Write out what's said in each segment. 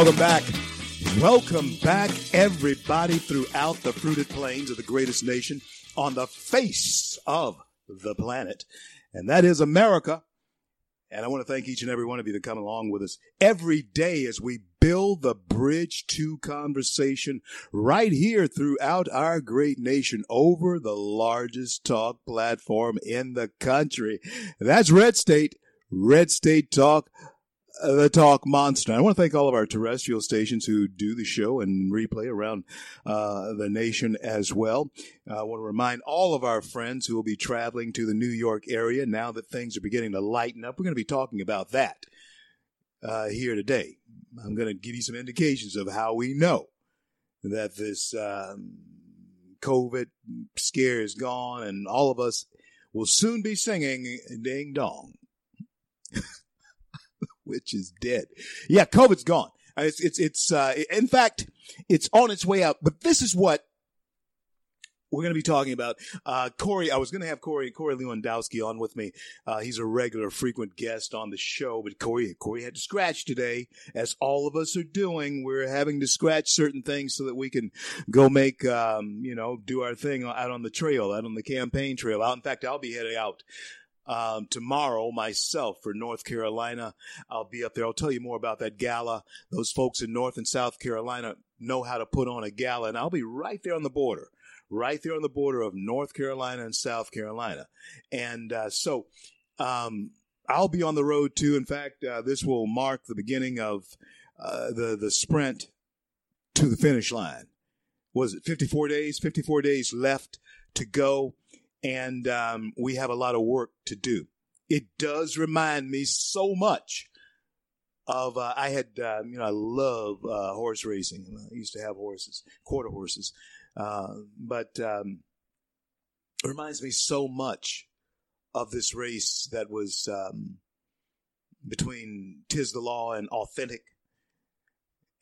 Welcome back. Welcome back, everybody, throughout the fruited plains of the greatest nation on the face of the planet. And that is America. And I want to thank each and every one of you that come along with us every day as we build the bridge to conversation right here throughout our great nation over the largest talk platform in the country. That's Red State, Red State Talk the Talk Monster. I want to thank all of our terrestrial stations who do the show and replay around uh, the nation as well. Uh, I want to remind all of our friends who will be traveling to the New York area now that things are beginning to lighten up. We're going to be talking about that uh, here today. I'm going to give you some indications of how we know that this um, COVID scare is gone and all of us will soon be singing Ding Dong. which is dead. Yeah, COVID's gone. Uh, it's it's it's uh, in fact it's on its way out. But this is what we're going to be talking about. Uh, Corey, I was going to have Corey Corey Lewandowski on with me. Uh, he's a regular, frequent guest on the show, but Corey Corey had to scratch today, as all of us are doing. We're having to scratch certain things so that we can go make um, you know do our thing out on the trail, out on the campaign trail. Out, in fact, I'll be heading out um, tomorrow myself for North Carolina. I'll be up there. I'll tell you more about that gala. Those folks in North and South Carolina know how to put on a gala, and I'll be right there on the border, right there on the border of North Carolina and South Carolina. And uh, so um, I'll be on the road too. In fact, uh, this will mark the beginning of uh, the the sprint to the finish line. Was it 54 days? 54 days left to go and um, we have a lot of work to do. It does remind me so much of uh, I had uh, you know I love uh, horse racing. I used to have horses, quarter horses, uh, but um, it reminds me so much of this race that was um, between Tiz the Law and Authentic.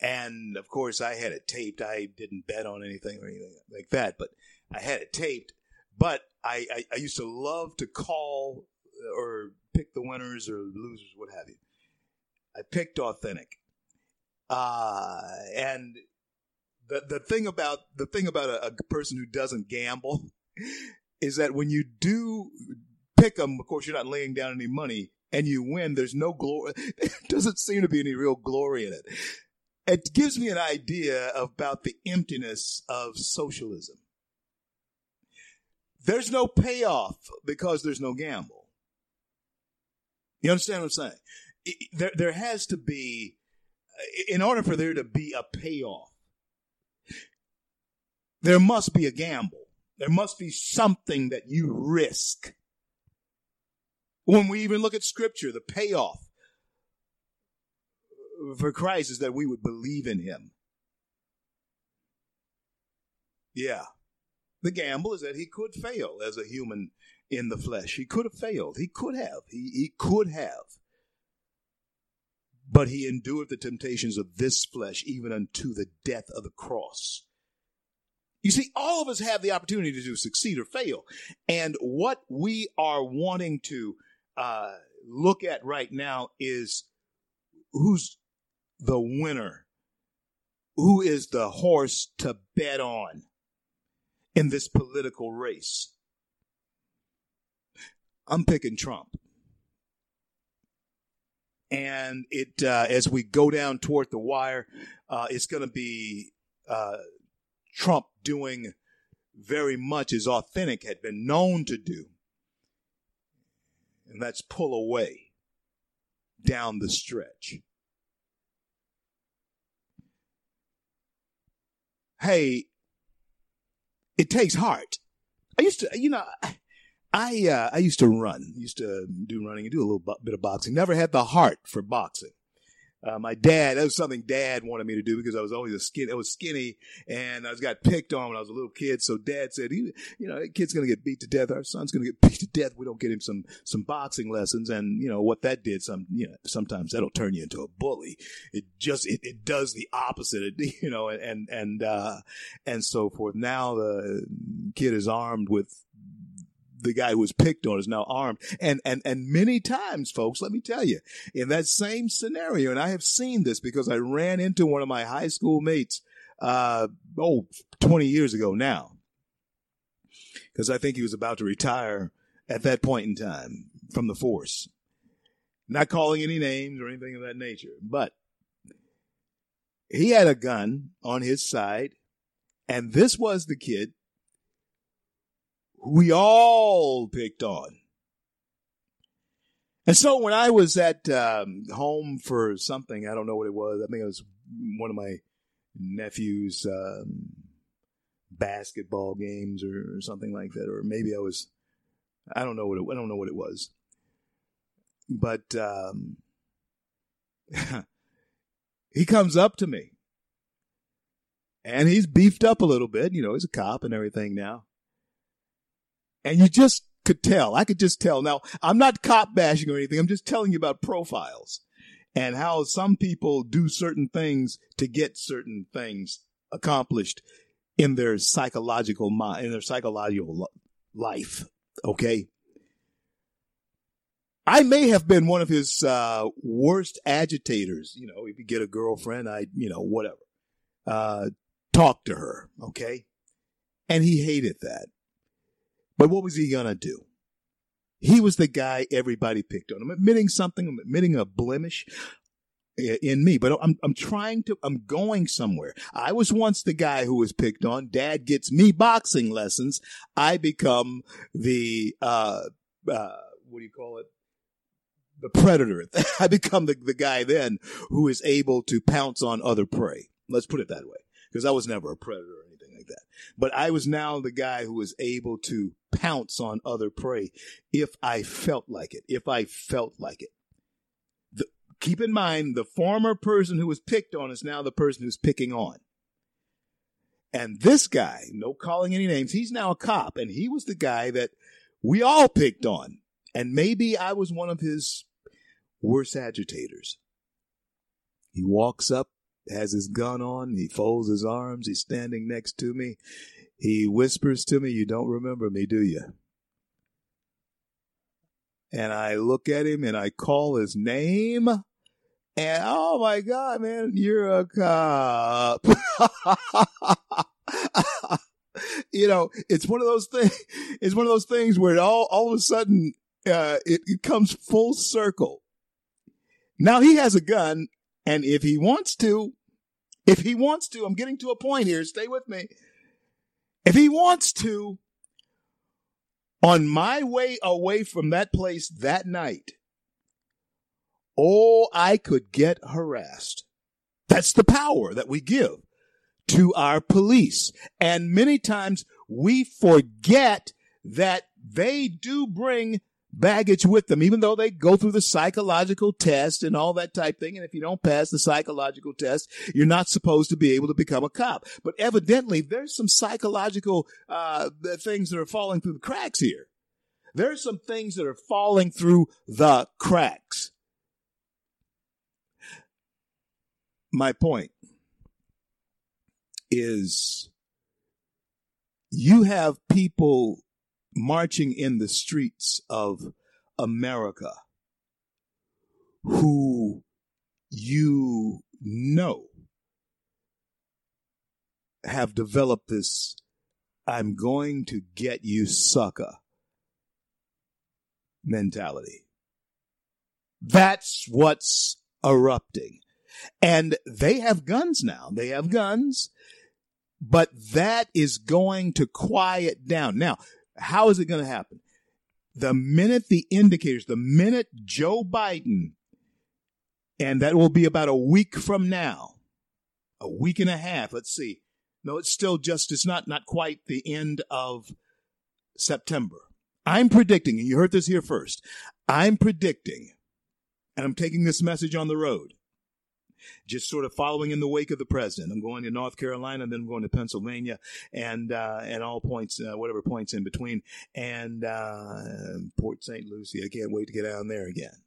And of course, I had it taped. I didn't bet on anything or anything like that, but I had it taped. But I, I, I used to love to call or pick the winners or losers, what have you. I picked authentic. Uh, and the the thing about the thing about a, a, person who doesn't gamble is that when you do pick them, of course, you're not laying down any money, and you win. There's no glory. Doesn't seem to be any real glory in it. It gives me an idea about the emptiness of socialism. There's no payoff because there's no gamble. You understand what I'm saying? There, there has to be, in order for there to be a payoff, there must be a gamble. There must be something that you risk. When we even look at scripture, the payoff for Christ is that we would believe in him. Yeah. The gamble is that he could fail as a human in the flesh. He could have failed. He could have. He, he could have. But he endured the temptations of this flesh even unto the death of the cross. You see, all of us have the opportunity to succeed or fail. And what we are wanting to uh, look at right now is who's the winner? Who is the horse to bet on? In this political race. I'm picking Trump. And it, uh, as we go down toward the wire, uh, it's going to be uh, Trump doing very much as authentic had been known to do. And that's pull away down the stretch. Hey, it takes heart. I used to, you know, I uh, I used to run, used to do running and do a little bit of boxing. Never had the heart for boxing. Uh, my dad, that was something dad wanted me to do because I was always a skinny, I was skinny and I was got picked on when I was a little kid. So dad said, he, you know, kid's going to get beat to death. Our son's going to get beat to death. We don't get him some, some boxing lessons. And, you know, what that did, some, you know, sometimes that'll turn you into a bully. It just, it, it does the opposite, it, you know, and, and, uh, and so forth. Now the kid is armed with the guy who was picked on is now armed. And, and, and many times, folks, let me tell you, in that same scenario, and I have seen this because I ran into one of my high school mates, uh, oh, 20 years ago now, because I think he was about to retire at that point in time from the force. Not calling any names or anything of that nature, but he had a gun on his side, and this was the kid we all picked on. And so when I was at um, home for something, I don't know what it was. I think it was one of my nephew's um, basketball games or, or, something like that, or maybe I was. I don't know what it, I don't know what it was, but um, he comes up to me, and he's beefed up a little bit. You know, he's a cop and everything now. And you just could tell. I could just tell. Now, I'm not cop bashing or anything. I'm just telling you about profiles and how some people do certain things to get certain things accomplished in their psychological mind, in their psychological life. Okay. I may have been one of his uh, worst agitators. You know, if you get a girlfriend, I, you know, whatever. Uh, talk to her. Okay. And he hated that. But what was he going to do? He was the guy everybody picked on. I'm admitting something, I'm admitting a blemish in me, but I'm, I'm trying to, I'm going somewhere. I was once the guy who was picked on. Dad gets me boxing lessons. I become the, uh, uh, what do you call it? The predator. I become the, the guy then who is able to pounce on other prey. Let's put it that way. Because I was never a predator that. But I was now the guy who was able to pounce on other prey if I felt like it, if I felt like it. The, keep in mind, the former person who was picked on is now the person who's picking on. And this guy, no calling any names, he's now a cop, and he was the guy that we all picked on. And maybe I was one of his worst agitators. He walks up has his gun on. He folds his arms. He's standing next to me. He whispers to me, You don't remember me, do you? And I look at him and I call his name. And oh my God, man, you're a cop. you know, it's one of those things. It's one of those things where all all of a sudden uh, it, it comes full circle. Now he has a gun, and if he wants to, if he wants to, I'm getting to a point here, stay with me. If he wants to, on my way away from that place that night, oh, I could get harassed. That's the power that we give to our police. And many times we forget that they do bring baggage with them, even though they go through the psychological test and all that type thing. And if you don't pass the psychological test, you're not supposed to be able to become a cop. But evidently, there's some psychological uh, things that are falling through the cracks here. There's some things that are falling through the cracks. My point is you have people marching in the streets of America who you know have developed this I'm going to get you sucker mentality. That's what's erupting. And they have guns now. They have guns, but that is going to quiet down. Now, how is it going to happen? The minute the indicators, the minute Joe Biden, and that will be about a week from now, a week and a half, let's see, No, it's still just, it's not, not quite the end of September. I'm predicting, and you heard this here first, I'm predicting, and I'm taking this message on the road, just sort of following in the wake of the president. I'm going to North Carolina, then I'm going to Pennsylvania, and uh, and all points, uh, whatever points in between, and uh, Port St. Lucie. I can't wait to get down there again.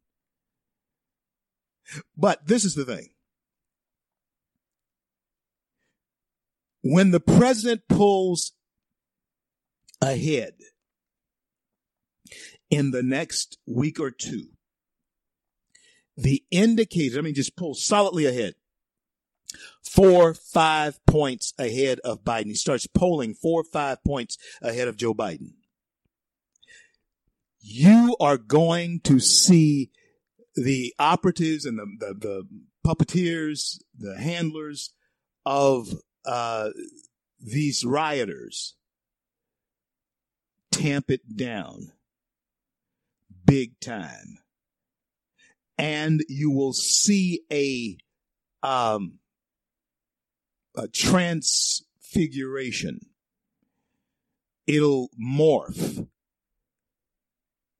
But this is the thing. When the president pulls ahead in the next week or two, the indicators, I mean, just pull solidly ahead. Four, five points ahead of Biden. He starts polling four, five points ahead of Joe Biden. You are going to see the operatives and the, the, the puppeteers, the handlers of uh, these rioters tamp it down big time. And you will see a, um, a transfiguration. It'll morph.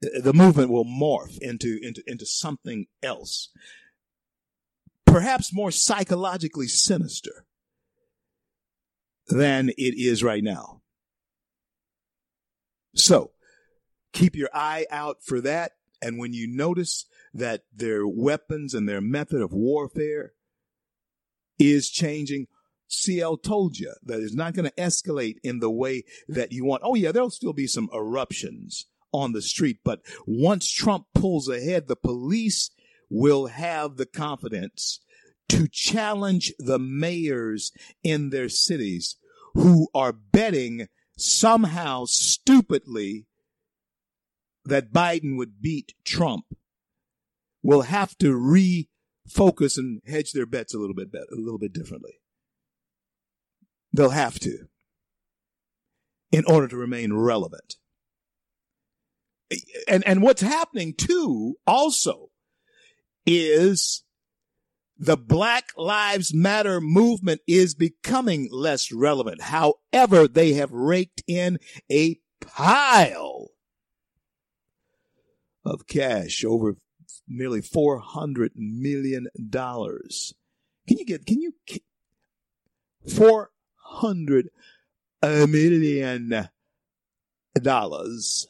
The movement will morph into, into, into something else. Perhaps more psychologically sinister than it is right now. So keep your eye out for that. And when you notice that their weapons and their method of warfare is changing, CL told you that it's not going to escalate in the way that you want. Oh, yeah, there'll still be some eruptions on the street. But once Trump pulls ahead, the police will have the confidence to challenge the mayors in their cities who are betting somehow stupidly that Biden would beat Trump will have to refocus and hedge their bets a little bit better, a little bit differently. They'll have to in order to remain relevant. And and what's happening too also is the Black Lives Matter movement is becoming less relevant. However, they have raked in a pile of cash over nearly $400 million. Can you get, can you, 400 million dollars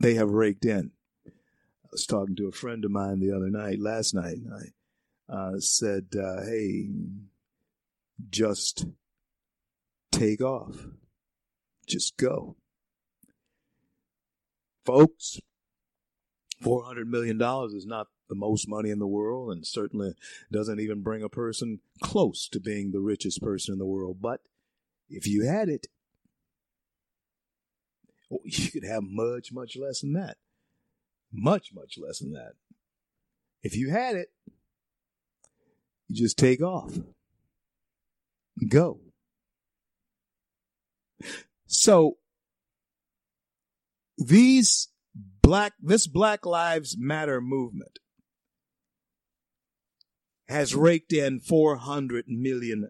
they have raked in. I was talking to a friend of mine the other night, last night, and I uh, said, uh, hey, just take off. Just go. Folks, $400 million is not the most money in the world and certainly doesn't even bring a person close to being the richest person in the world. But if you had it, oh, you could have much, much less than that. Much, much less than that. If you had it, you just take off. Go. So these black, this Black Lives Matter movement has raked in $400 million.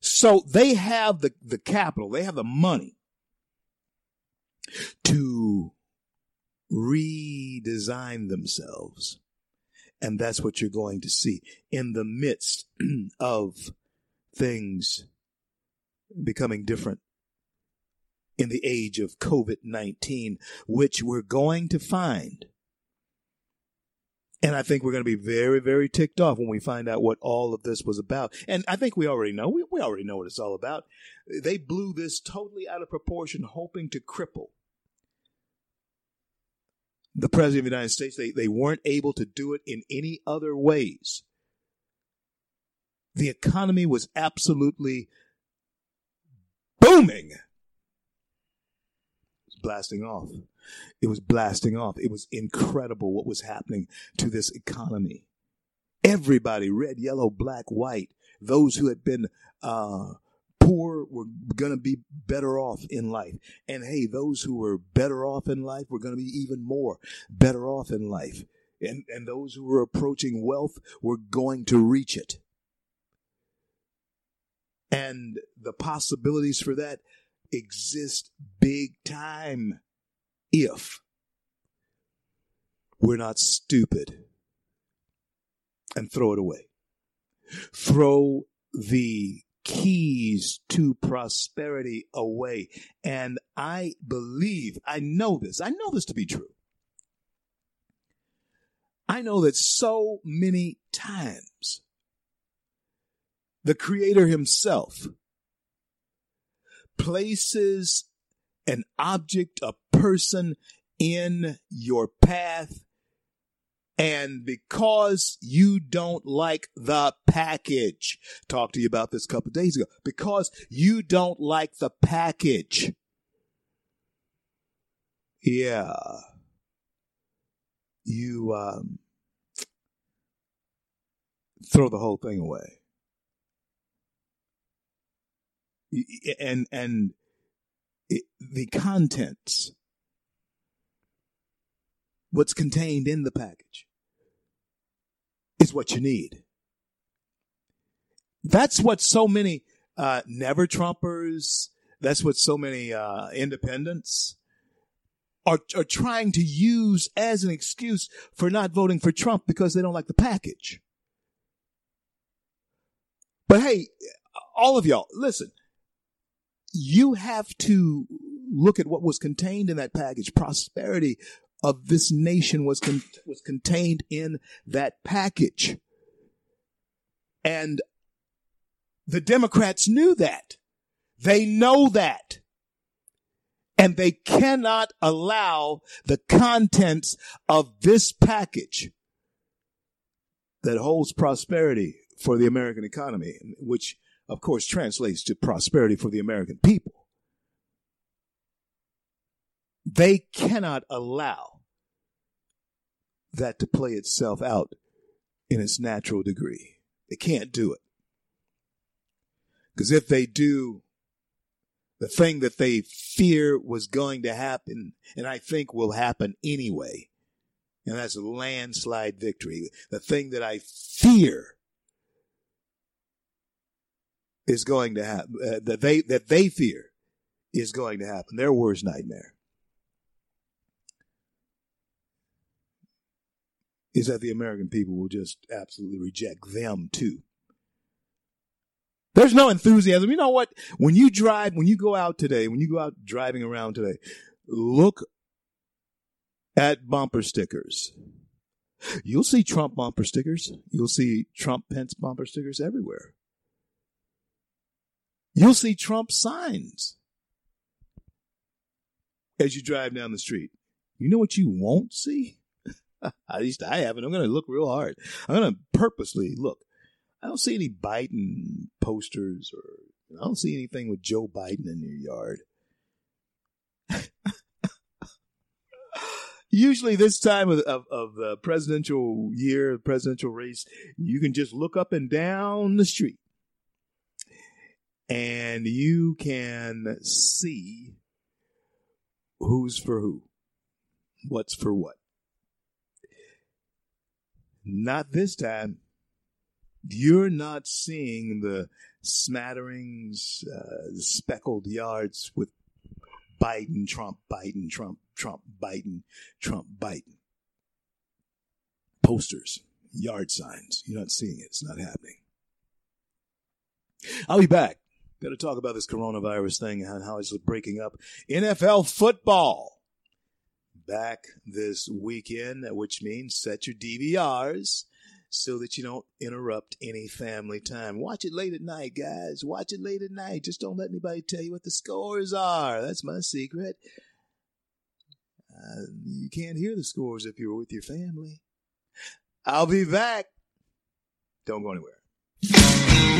So they have the, the capital, they have the money to redesign themselves and that's what you're going to see in the midst of things becoming different in the age of COVID 19, which we're going to find. And I think we're going to be very, very ticked off when we find out what all of this was about. And I think we already know. We, we already know what it's all about. They blew this totally out of proportion, hoping to cripple the president of the United States. They, they weren't able to do it in any other ways. The economy was absolutely booming. Blasting off. It was blasting off. It was incredible what was happening to this economy. Everybody, red, yellow, black, white, those who had been uh, poor were going to be better off in life. And hey, those who were better off in life were going to be even more better off in life. And, and those who were approaching wealth were going to reach it. And the possibilities for that exist big time if we're not stupid and throw it away. Throw the keys to prosperity away. And I believe, I know this, I know this to be true. I know that so many times the Creator Himself places an object, a person in your path. And because you don't like the package, talked to you about this a couple days ago, because you don't like the package. Yeah. You, um, throw the whole thing away. And, and it, the contents what's contained in the package is what you need. That's what so many uh, never Trumpers, that's what so many uh, independents are, are trying to use as an excuse for not voting for Trump because they don't like the package. But hey, all of y'all, listen, you have to look at what was contained in that package. Prosperity of this nation was con- was contained in that package. And the Democrats knew that. They know that. And they cannot allow the contents of this package that holds prosperity for the American economy, which of course translates to prosperity for the American people. They cannot allow that to play itself out in its natural degree. They can't do it. Because if they do, the thing that they fear was going to happen, and I think will happen anyway, and that's a landslide victory. The thing that I fear is going to happen, uh, that they that they fear is going to happen. Their worst nightmare is that the American people will just absolutely reject them too. There's no enthusiasm. You know what? When you drive, when you go out today, when you go out driving around today, look at bumper stickers. You'll see Trump bumper stickers. You'll see Trump Pence bumper stickers everywhere. You'll see Trump signs as you drive down the street. You know what you won't see? At least I haven't. I'm going to look real hard. I'm going to purposely look. I don't see any Biden posters or I don't see anything with Joe Biden in your yard. Usually, this time of, of, of, the presidential year, presidential race, you can just look up and down the street and you can see who's for who, what's for what. Not this time. You're not seeing the smatterings, uh, speckled yards with Biden, Trump, Biden, Trump, Trump, Biden, Trump, Biden. Posters, yard signs. You're not seeing it. It's not happening. I'll be back. Got to talk about this coronavirus thing and how it's breaking up NFL football back this weekend, which means set your DVRs so that you don't interrupt any family time. Watch it late at night, guys. Watch it late at night. Just don't let anybody tell you what the scores are. That's my secret. Uh, you can't hear the scores if you're with your family. I'll be back. Don't go anywhere.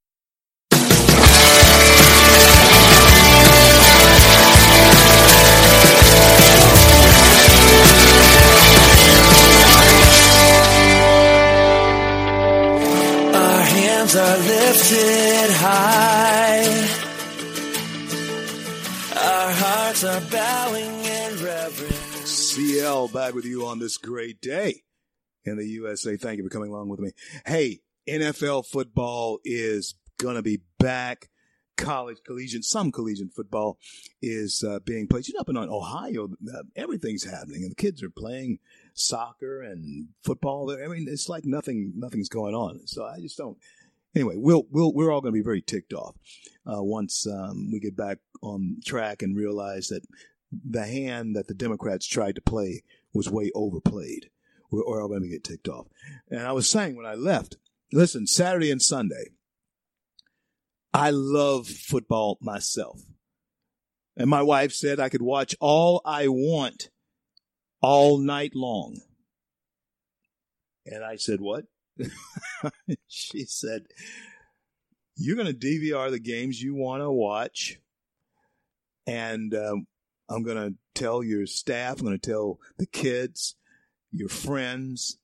Back with you on this great day in the USA. Thank you for coming along with me. Hey, NFL football is going to be back. College, collegiate, some collegiate football is uh, being played. You know, up in Ohio, uh, everything's happening, and the kids are playing soccer and football. I mean, it's like nothing, nothing's going on. So I just don't. Anyway, we'll, we'll, we're all going to be very ticked off uh, once um, we get back on track and realize that the hand that the Democrats tried to play was way overplayed. We're, we're all going to get ticked off. And I was saying when I left, listen, Saturday and Sunday, I love football myself. And my wife said I could watch all I want all night long. And I said, What? she said, You're going to DVR the games you want to watch. And um, I'm going to tell your staff, I'm going to tell the kids, your friends,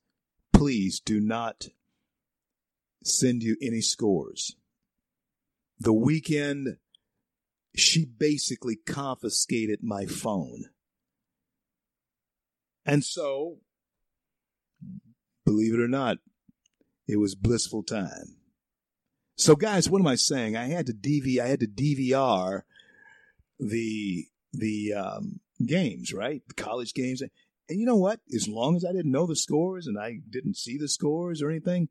please do not send you any scores. The weekend, she basically confiscated my phone. And so, believe it or not, it was blissful time. So, guys, what am I saying? I had to DV, I had to DVR the the um, games, right? The college games. And you know what? As long as I didn't know the scores and I didn't see the scores or anything,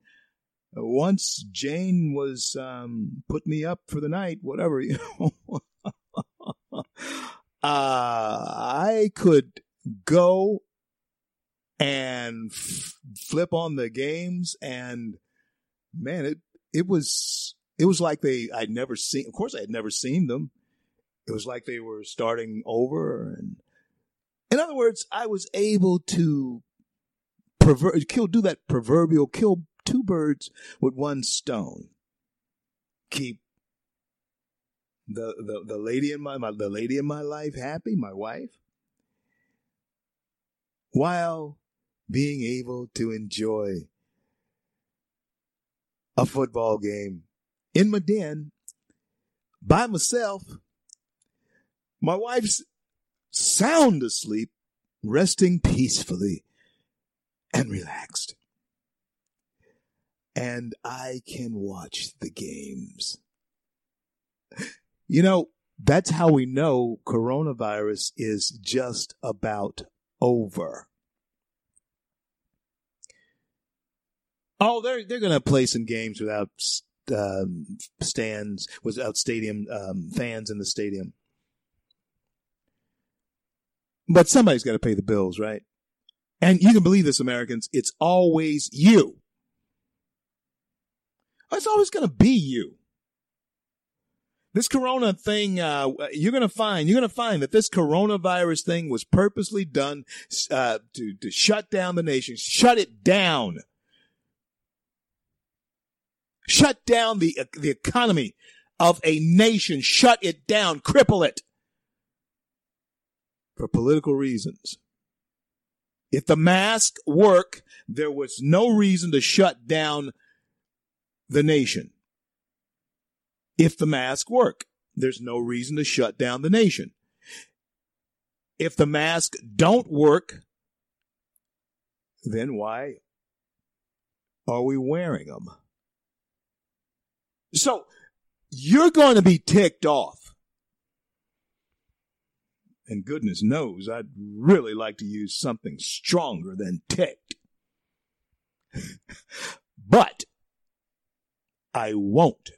once Jane was um, put me up for the night, whatever, you know, uh, I could go and f- flip on the games, and man, it it was it was like they I'd never seen. Of course, I had never seen them. It was like they were starting over, and in other words, I was able to pervert, kill, do that proverbial kill two birds with one stone. Keep the the, the lady in my, my the lady in my life happy, my wife, while being able to enjoy a football game in my den by myself. My wife's sound asleep, resting peacefully and relaxed. And I can watch the games. You know, that's how we know coronavirus is just about over. Oh, they're they're going to play some games without um, stands, without stadium um, fans in the stadium. But somebody's got to pay the bills, right? And you can believe this, Americans. It's always you. It's always going to be you. This corona thing, uh, you're going to find, you're going to find that this coronavirus thing was purposely done uh, to, to shut down the nation, shut it down. Shut down the, uh, the economy of a nation, shut it down, cripple it for political reasons. If the mask work, there was no reason to shut down the nation. If the mask work, there's no reason to shut down the nation. If the mask don't work, then why are we wearing them? So you're going to be ticked off. And goodness knows I'd really like to use something stronger than ticked. but I won't.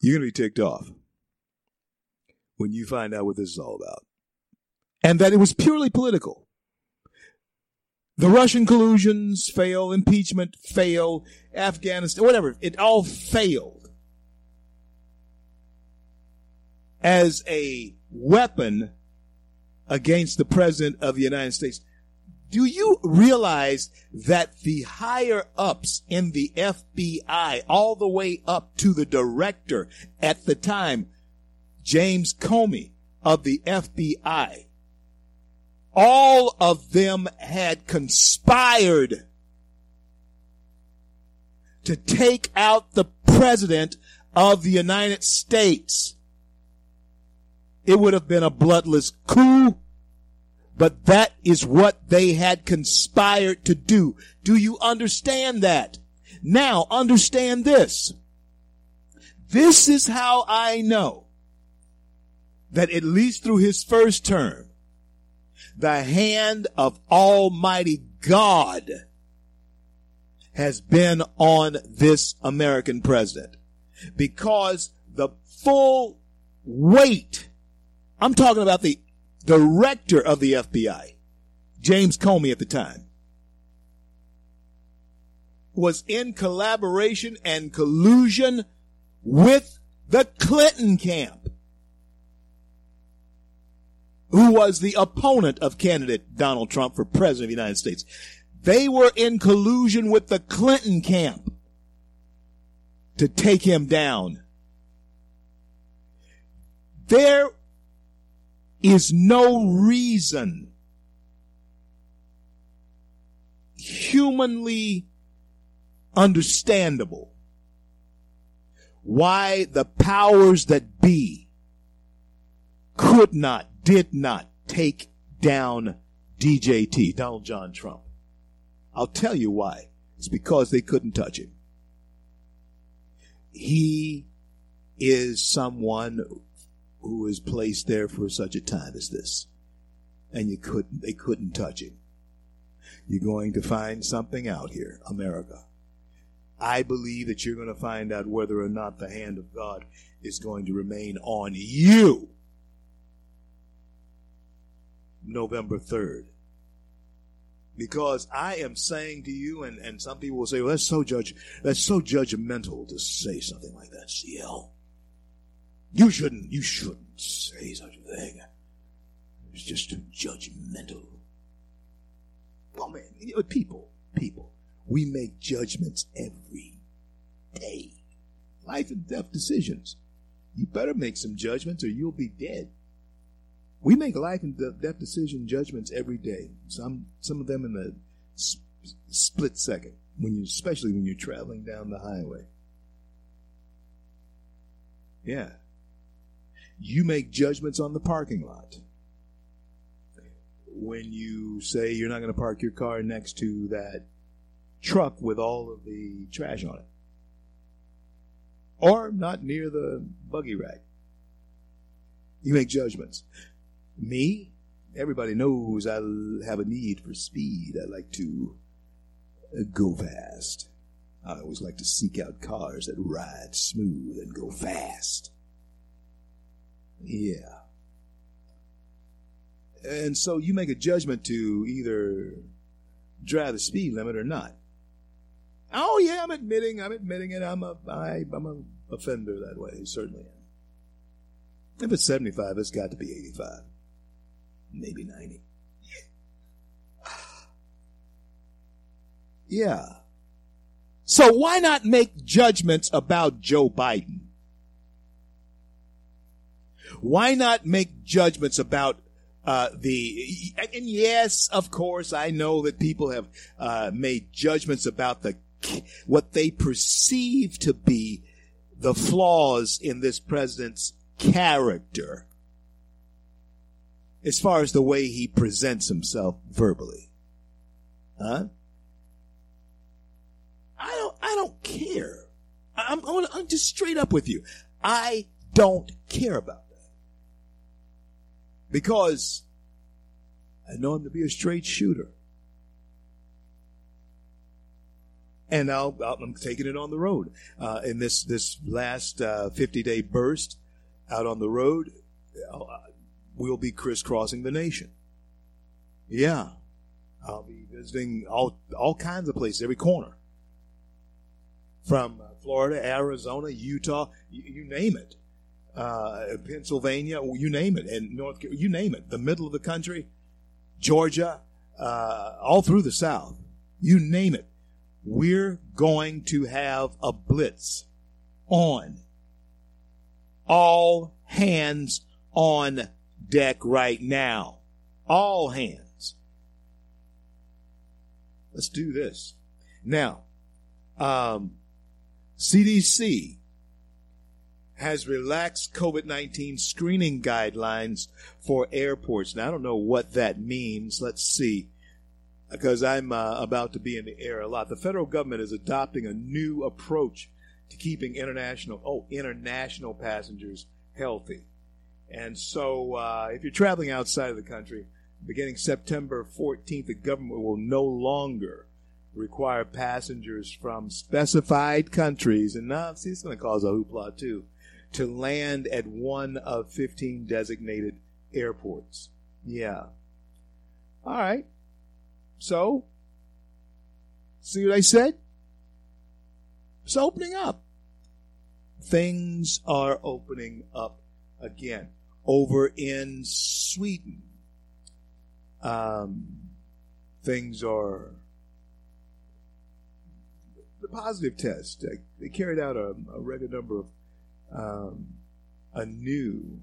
You're going to be ticked off. when you find out what this is all about. And that it was purely political. The Russian collusions fail, impeachment fail, Afghanistan, whatever, it all failed as a weapon against the President of the United States. Do you realize that the higher ups in the FBI, all the way up to the director at the time, James Comey of the FBI, all of them had conspired to take out the president of the United States. It would have been a bloodless coup, but that is what they had conspired to do. Do you understand that? Now understand this. This is how I know that at least through his first term, the hand of Almighty God has been on this American president because the full weight, I'm talking about the director of the FBI, James Comey at the time, was in collaboration and collusion with the Clinton camp who was the opponent of candidate Donald Trump for president of the United States. They were in collusion with the Clinton camp to take him down. There is no reason humanly understandable why the powers that be could not did not take down DJT, Donald John Trump. I'll tell you why. It's because they couldn't touch him. He is someone who is placed there for such a time as this. And you couldn't, they couldn't touch him. You're going to find something out here, America. I believe that you're going to find out whether or not the hand of God is going to remain on you November 3rd. Because I am saying to you, and, and some people will say, well, that's so judge, that's so judgmental to say something like that, CL. You shouldn't, you shouldn't say such a thing. It's just too judgmental. Well, man, people, people, we make judgments every day. Life and death decisions. You better make some judgments or you'll be dead. We make life and death decision judgments every day. Some some of them in the split second when you especially when you're traveling down the highway. Yeah. You make judgments on the parking lot. When you say you're not going to park your car next to that truck with all of the trash on it. Or not near the buggy rack. You make judgments. Me, everybody knows I have a need for speed. I like to uh, go fast. I always like to seek out cars that ride smooth and go fast. Yeah. And so you make a judgment to either drive the speed limit or not. Oh yeah, I'm admitting, I'm admitting it. I'm a, I, I'm a offender that way. Certainly. If it's 75, it's got to be 85 maybe 90. yeah. So why not make judgments about Joe Biden? Why not make judgments about uh, the and yes, of course, I know that people have uh, made judgments about the what they perceive to be the flaws in this president's character as far as the way he presents himself verbally. Huh? I don't, I don't care. I'm, I'm, just straight up with you. I don't care about. Because I know him to be a straight shooter. And i am taking it on the road. Uh, in this, this last uh, 50 day burst out on the road, uh, we'll be crisscrossing the nation. Yeah. I'll be visiting all all kinds of places, every corner. From uh, Florida, Arizona, Utah, you, you name it. Uh, Pennsylvania, you name it, and North, you name it. The middle of the country, Georgia, uh, all through the South, you name it. We're going to have a blitz on. All hands on deck right now. All hands. Let's do this. Now, um, CDC has relaxed COVID 19 screening guidelines for airports. Now, I don't know what that means. Let's see. Because I'm uh, about to be in the air a lot. The federal government is adopting a new approach to keeping international, oh, international passengers healthy. And so, uh, if you're traveling outside of the country, beginning September 14th, the government will no longer require passengers from specified countries, and now see, it's going to cause a hoopla too, to land at one of 15 designated airports. Yeah. All right. So, see what I said? It's opening up. Things are opening up again. Over in Sweden, um, things are the positive test. They, carried out a, a record number of um, a new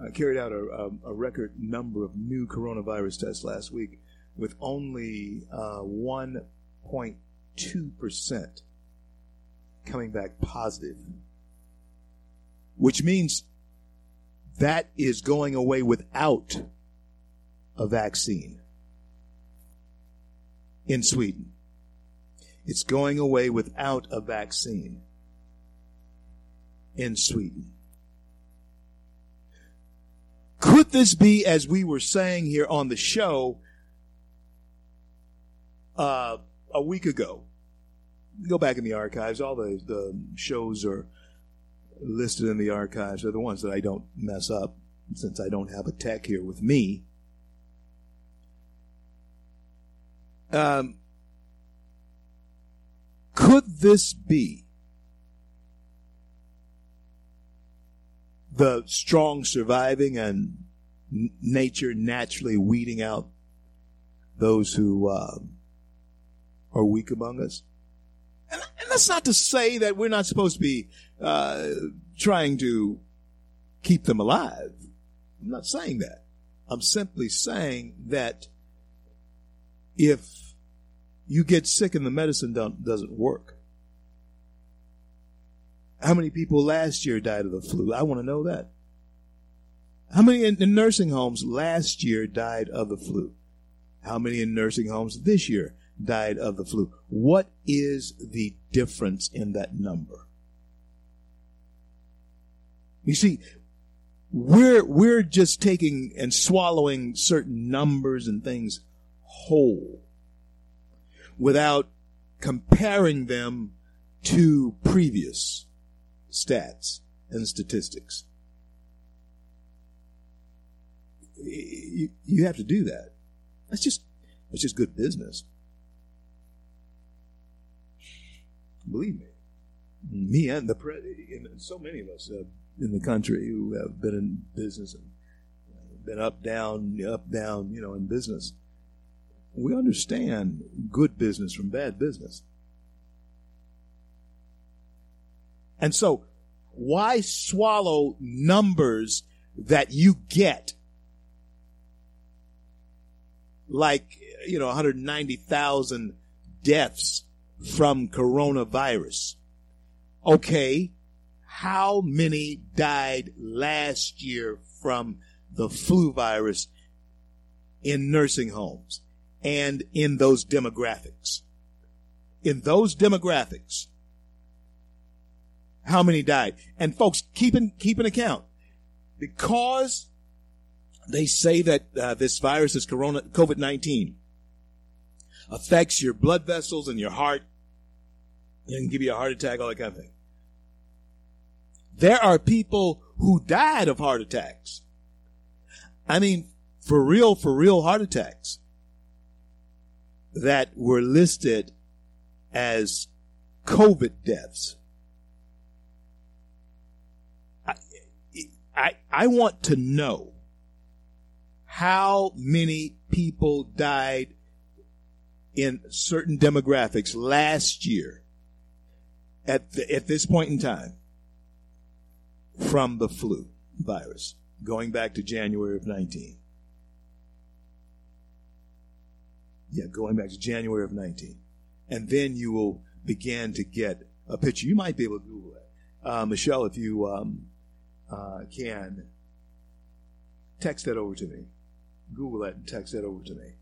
uh, carried out a, a, a, record number of new coronavirus tests last week, with only uh, 1.2 percent coming back positive, which means that is going away without a vaccine in Sweden. It's going away without a vaccine in Sweden. Could this be, as we were saying here on the show uh, a week ago? Go back in the archives. All the, the shows are listed in the archives. They're the ones that I don't mess up since I don't have a tech here with me. Um, could this be the strong surviving and nature naturally weeding out those who uh, are weak among us? And, and, that's not to say that we're not supposed to be uh, trying to keep them alive. I'm not saying that. I'm simply saying that if you get sick and the medicine doesn't work, how many people last year died of the flu? I want to know that. How many in, in nursing homes last year died of the flu? How many in nursing homes this year died of the flu? What is the difference in that number? You see, we're we're just taking and swallowing certain numbers and things whole without comparing them to previous stats and statistics. You, you have to do that. That's just that's just good business. Believe me, me and the pre- and so many of us uh, in the country who have been in business and been up down up down you know in business. We understand good business from bad business. And so, why swallow numbers that you get like, you know, 190,000 deaths from coronavirus? Okay, how many died last year from the flu virus in nursing homes and in those demographics? In those demographics, how many died. And folks, keep an, keep an account. Because they say that uh, this virus is corona, COVID-19 affects your blood vessels and your heart and can give you a heart attack, all that kind of thing. There are people who died of heart attacks I mean, for real, for real heart attacks that were listed as COVID deaths. I, I, I want to know how many people died in certain demographics last year at the, at this point in time from the flu virus going back to January of 19. Yeah, going back to January of 19. And then you will begin to get a picture. You might be able to Google it. Uh, Michelle, if you um, uh, can, text that over to me. Google that and text that over to me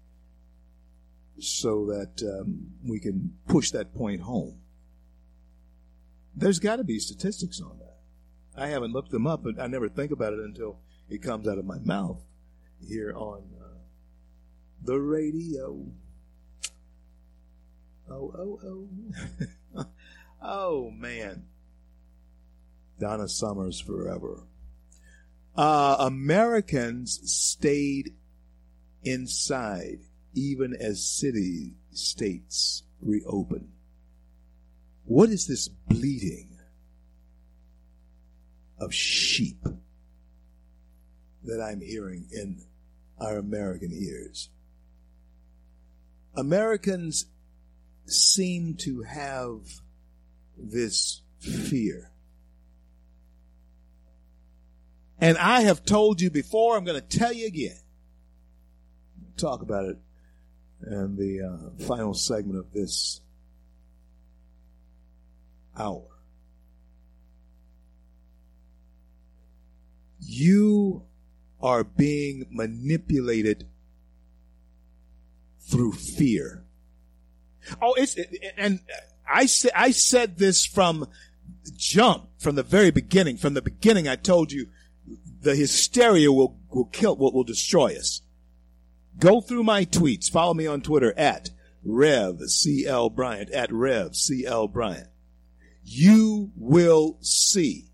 so that um, we can push that point home. There's got to be statistics on that. I haven't looked them up, but I never think about it until it comes out of my mouth here on uh, the radio. Oh, oh, oh. oh, man. Donna Summers forever. Uh, Americans stayed inside even as city states reopen. What is this bleating of sheep that I'm hearing in our American ears? Americans seem to have this fear. And I have told you before, I'm going to tell you again. Talk about it in the uh, final segment of this hour. You are being manipulated through fear. Oh, it's and I said I said this from jump from the very beginning. From the beginning, I told you the hysteria will will kill what will destroy us. Go through my tweets. Follow me on Twitter at Rev CL Bryant at Rev CL Bryant. You will see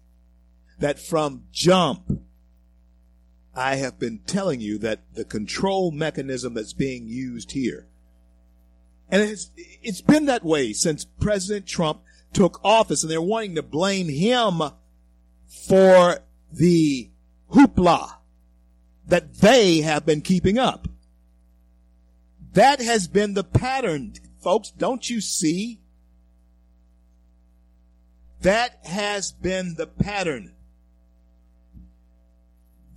that from jump I have been telling you that the control mechanism that's being used here, and it's, it's been that way since President Trump took office, and they're wanting to blame him for the hoopla that they have been keeping up. That has been the pattern, folks. Don't you see? That has been the pattern.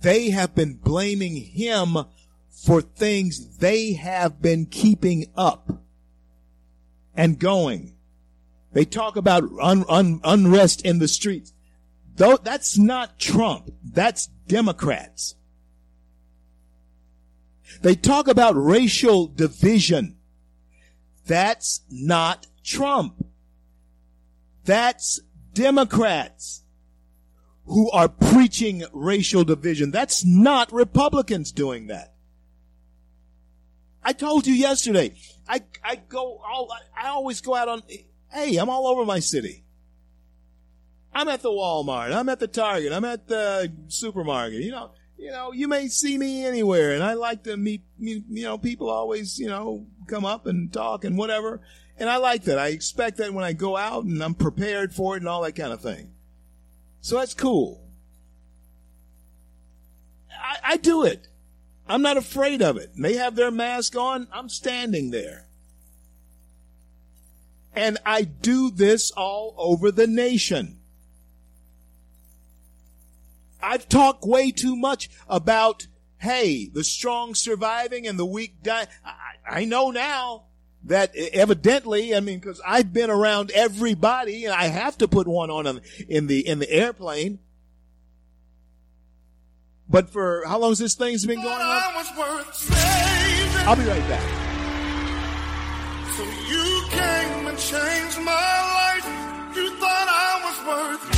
They have been blaming him for things they have been keeping up and going. They talk about un, un, unrest in the streets. Though that's not Trump. That's Democrats. They talk about racial division. That's not Trump. That's Democrats who are preaching racial division. That's not Republicans doing that. I told you yesterday, I, I go, all, I always go out on, hey, I'm all over my city. I'm at the Walmart. I'm at the Target. I'm at the supermarket. You know, you know, you may see me anywhere and I like to meet, you know, people always, you know, come up and talk and whatever. And I like that. I expect that when I go out and I'm prepared for it and all that kind of thing. So that's cool. I, I do it. I'm not afraid of it. They have their mask on. I'm standing there. And I do this all over the nation. I've talked way too much about, hey, the strong surviving and the weak dying. I, I know now that evidently, I mean, because I've been around everybody, and I have to put one on in the in the airplane. But for how long has this thing's been going on? I'll be right back. So you came and changed my life. You thought I was worth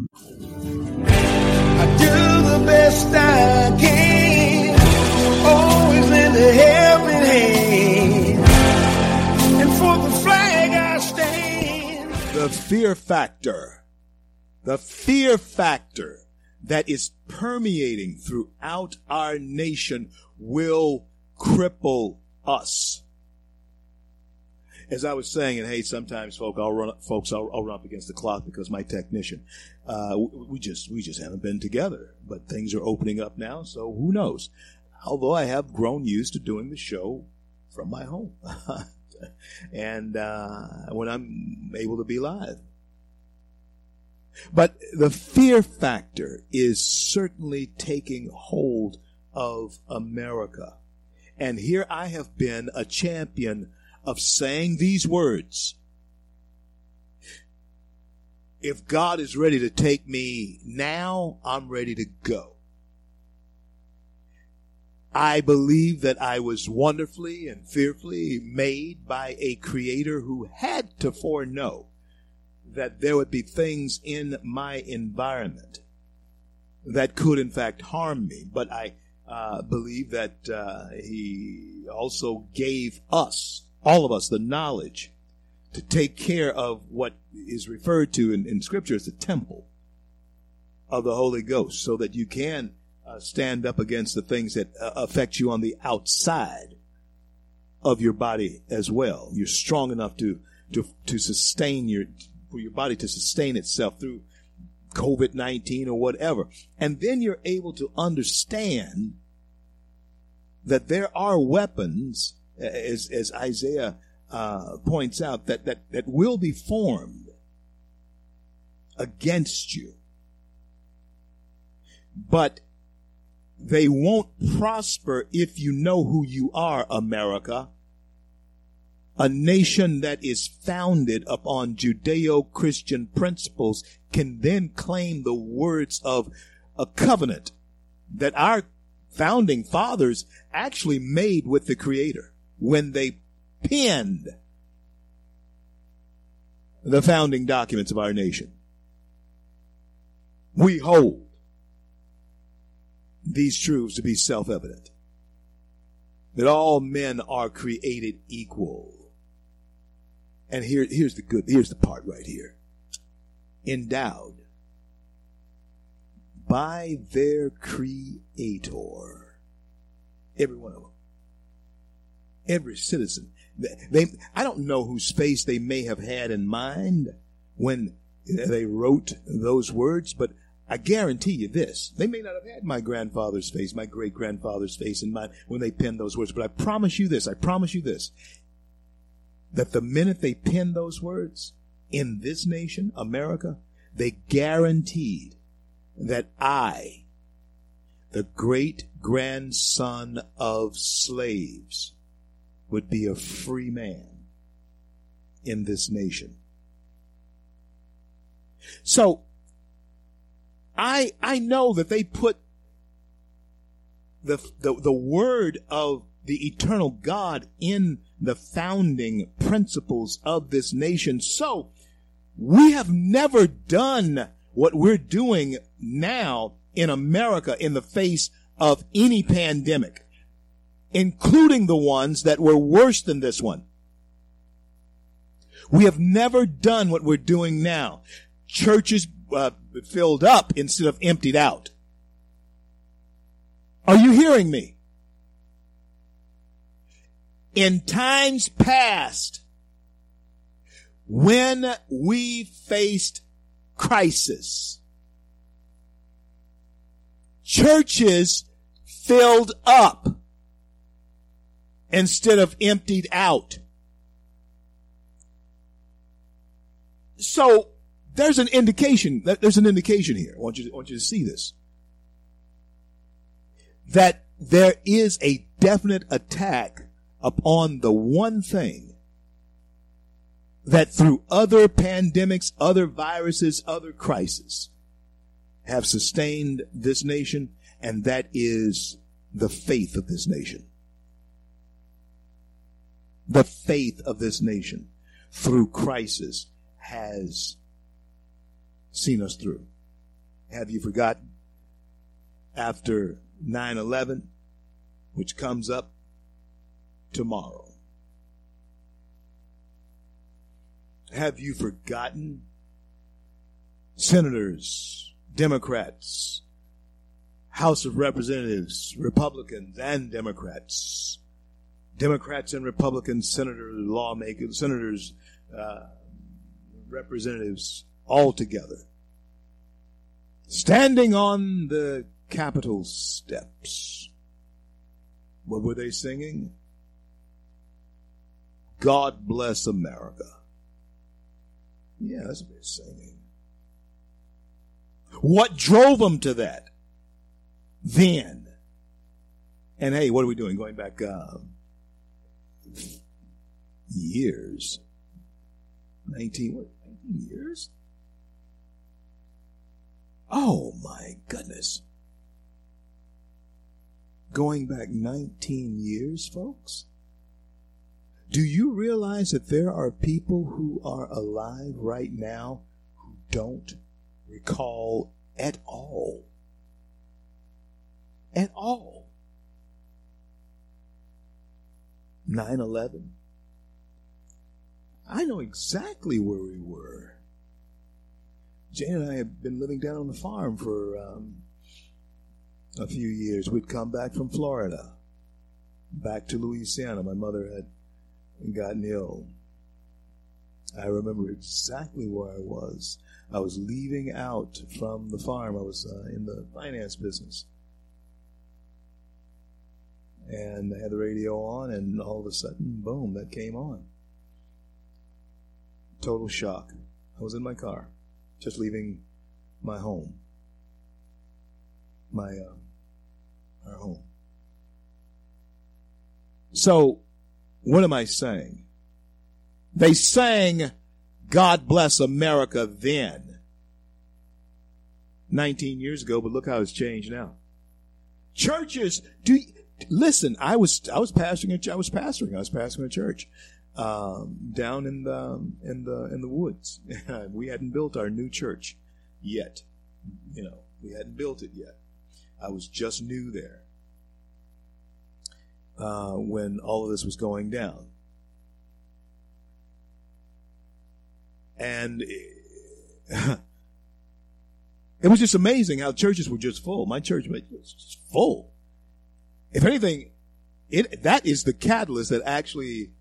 I do the best I can, always in the hand. And for the flag I stand. the fear factor, the fear factor that is permeating throughout our nation will cripple us. As I was saying, and hey, sometimes, folk, I'll run, folks, I'll, I'll run up against the clock because my technician, uh, we just, we just haven't been together. But things are opening up now, so who knows? Although I have grown used to doing the show from my home, and uh, when I'm able to be live. But the fear factor is certainly taking hold of America. And here I have been a champion of saying these words. If God is ready to take me now, I'm ready to go. I believe that I was wonderfully and fearfully made by a creator who had to foreknow that there would be things in my environment that could in fact harm me. But I uh, believe that uh, he also gave us, all of us, the knowledge to take care of what is referred to in, in Scripture as the temple of the Holy Ghost, so that you can uh, stand up against the things that uh, affect you on the outside of your body as well. You're strong enough to to to sustain your for your body to sustain itself through COVID 19 or whatever. And then you're able to understand that there are weapons, as, as Isaiah uh, points out, that, that, that will be formed against you. But they won't prosper if you know who you are, America a nation that is founded upon Judeo Christian principles can then claim the words of a covenant that our founding fathers actually made with the Creator when they penned the founding documents of our nation. We hold these truths to be self evident that all men are created equal. And here, here's the good, here's the part right here. Endowed by their creator. Every one of them. Every citizen. They, I don't know whose face they may have had in mind when they wrote those words, but I guarantee you this. They may not have had my grandfather's face, my great grandfather's face in mind when they penned those words, but I promise you this, I promise you this, that the minute they penned those words in this nation, America, they guaranteed that I, the great grandson of slaves, would be a free man in this nation. So, I, I know that they put the, the, the word of the eternal God in the founding principles of this nation. So, we have never done what we're doing now in America in the face of any pandemic, including the ones that were worse than this one. We have never done what we're doing now. Churches uh, filled up instead of emptied out. Are you hearing me? In times past, when we faced crisis, churches filled up instead of emptied out. So there's an indication. that There's an indication here. I want you. To, I want you to see this. That there is a definite attack upon the one thing that through other pandemics, other viruses, other crises have sustained this nation, and that is the faith of this nation. The faith of this nation through crisis has seen us through. Have you forgotten? After 9 11, which comes up tomorrow, have you forgotten senators, Democrats, House of Representatives, Republicans and Democrats, Democrats and Republicans, senators, lawmakers, senators, uh, representatives all together, standing on the Capitol steps. What were they singing? God bless America. Yeah, that's what they're singing. What drove them to that? Then. And hey, what are we doing? Going back um, years. 19, what, 19 years? Oh my goodness. Going back 19 years, folks? Do you realize that there are people who are alive right now who don't recall at all? At all. 9 11. I know exactly where we were. Jane and I had been living down on the farm for um, a few years. We'd come back from Florida, back to Louisiana. My mother had gotten ill. I remember exactly where I was. I was leaving out from the farm. I was uh, in the finance business. And I had the radio on, and all of a sudden, boom, that came on. Total shock. I was in my car just leaving my home, my uh, our home. So, what am I saying? They sang "God Bless America" then, 19 years ago, but look how it's changed now. Churches, do listen. I was I was pastoring. A, I was pastoring. I was pastoring a church um, down in the in the in the woods. we hadn't built our new church yet. You know, we hadn't built it yet. I was just new there uh, when all of this was going down, and it, it was just amazing how churches were just full. My church was just full. If anything, it that is the catalyst that actually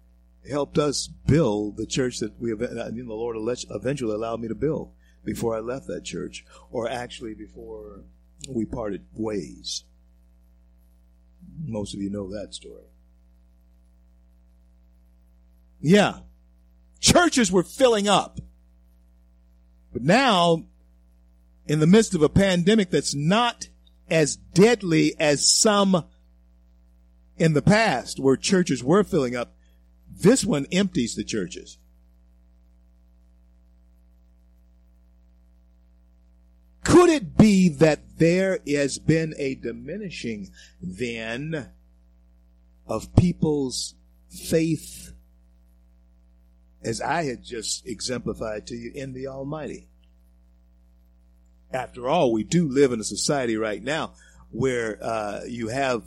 helped us build the church that we the Lord eventually allowed me to build before I left that church, or actually before we parted ways. Most of you know that story. Yeah. Churches were filling up. But now, in the midst of a pandemic that's not as deadly as some in the past where churches were filling up, this one empties the churches. Could it be that there has been a diminishing then of people's faith as I had just exemplified to you in the Almighty? After all, we do live in a society right now where uh, you have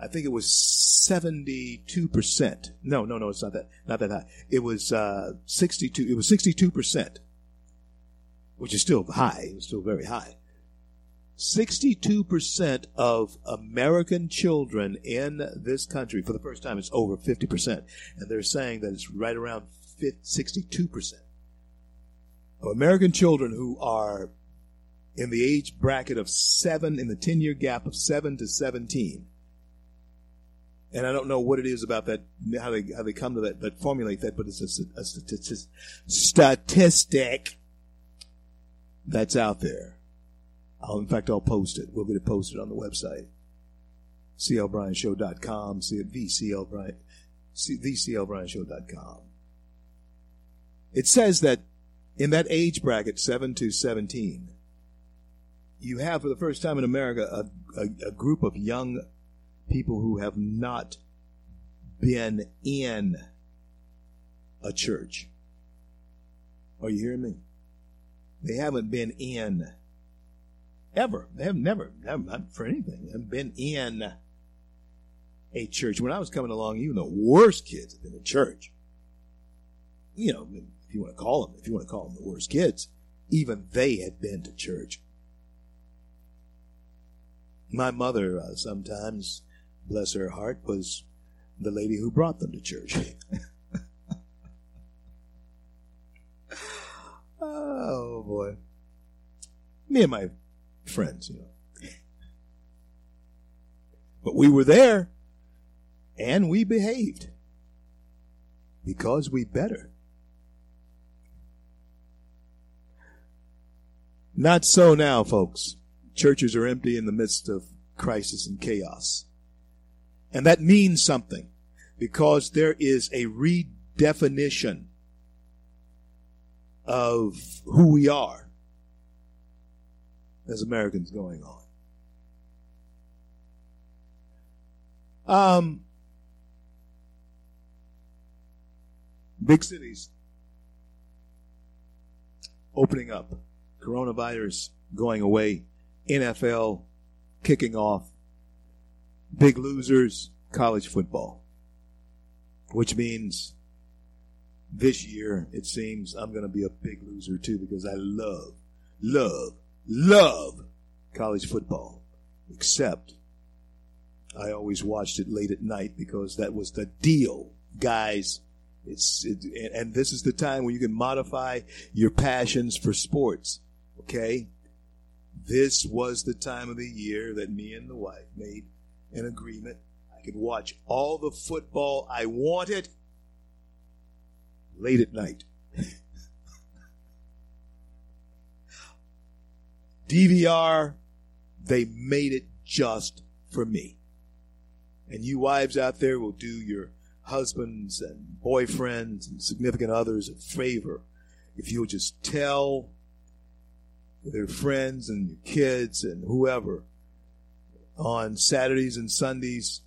I think it was 72%. No, no, no, it's not that, not that high. It was, uh, 62, it was 62%, which is still high. It was still very high. 62% of American children in this country, for the first time, it's over 50%. And they're saying that it's right around 62% of American children who are in the age bracket of seven, in the 10 year gap of seven to 17 and I don't know what it is about that how they how they come to that that formulate that, but it's a, a statistic statistic that's out there. I'll, in fact, I'll post it. We'll get it posted on the website. CLBryantShow.com, see it, VCLBryantShow.com. It says that in that age bracket, 7 to 17, you have for the first time in America a, a, a group of young people who have not been in a church. Are you hearing me? They haven't been in ever. They have never, never not for anything, they have been in a church. When I was coming along, even the worst kids have been in church. You know, if you want to call them, if you want to call them the worst kids, even they had been to church. My mother uh, sometimes, bless her heart, was the lady who brought them to church. oh boy. Me and my friends, you know. But we were there and we behaved because we better. Not so now, folks. Churches are empty in the midst of crisis and chaos. And that means something because there is a redefinition of who we are as Americans going on. Um, big cities opening up, coronavirus going away, NFL kicking off, big losers, college football, which means this year it seems I'm going to be a big loser too because I love, love, love college football, except I always watched it late at night because that was the deal, guys. It's it, and this is the time when you can modify your passions for sports. Okay, this was the time of the year that me and the wife made an agreement. I could watch all the football I wanted late at night. DVR, they made it just for me. And you wives out there will do your husbands and boyfriends and significant others a favor if you'll just tell their friends and your kids and whoever on Saturdays and Sundays,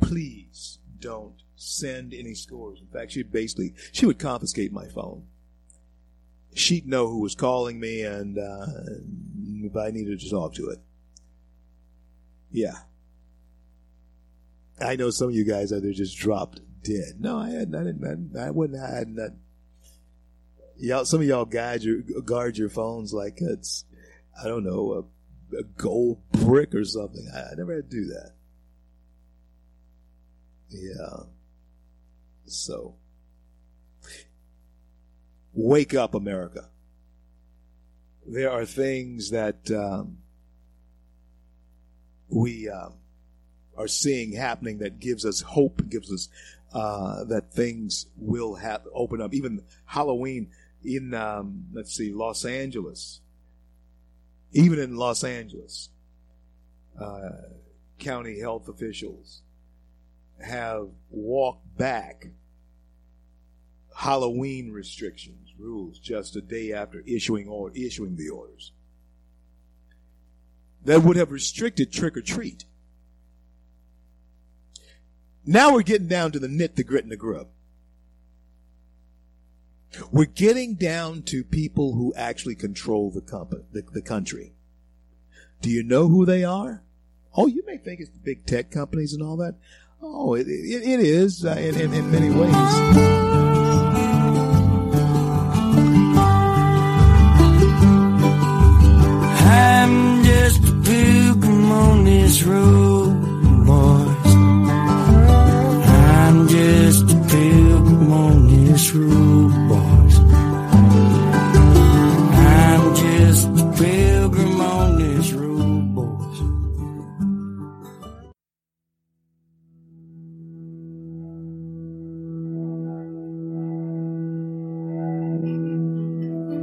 please don't send any scores. In fact, she'd basically she would confiscate my phone. She'd know who was calling me and uh, if I needed to talk to it. Yeah. I know some of you guys out there just dropped dead. No, I had nothing. I wouldn't have had nothing. Y'all, some of y'all guard your guard your phones like it's, I don't know, a, gold brick or something. I, I never had to do that. Yeah. So, wake up, America. There are things that um, we um, are seeing happening that gives us hope, gives us uh, that things will have open up. Even Halloween in um, let's see, Los Angeles. Even in Los Angeles, uh, county health officials have walked back Halloween restrictions, rules, just a day after issuing or issuing the orders that would have restricted trick or treat. Now we're getting down to the nit, the grit, and the grub. We're getting down to people who actually control the, company, the, the country. Do you know who they are? Oh, you may think it's the big tech companies and all that. Oh, it, it, it is uh, in, in, in many ways. I'm just a pilgrim on this road, boys. I'm just a pilgrim on this road,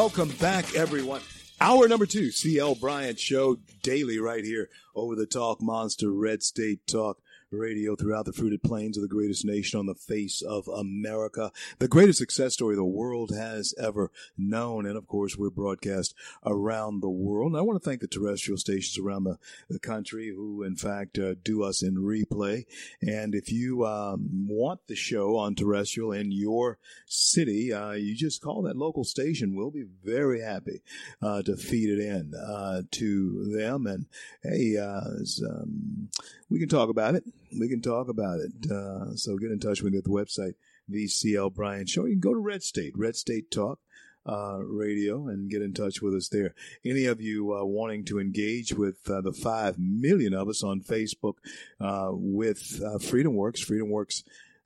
Welcome back, everyone. Hour number two, CL Bryant Show, daily right here over the Talk Monster Red State Talk Radio throughout the fruited plains of the greatest nation on the face of America, the greatest success story the world has ever known. And of course, we're broadcast around the world. And I want to thank the terrestrial stations around the, the country who, in fact, uh, do us in replay. And if you um, want the show on terrestrial in your city, uh, you just call that local station. We'll be very happy uh, to feed it in uh, to them. And hey, uh, um, we can talk about it we can talk about it. Uh, so get in touch with me at the website, VCL Bryant Show. You can go to Red State, Red State Talk uh, Radio, and get in touch with us there. Any of you uh, wanting to engage with uh, the five million of us on Facebook uh, with uh, FreedomWorks, FreedomWorks.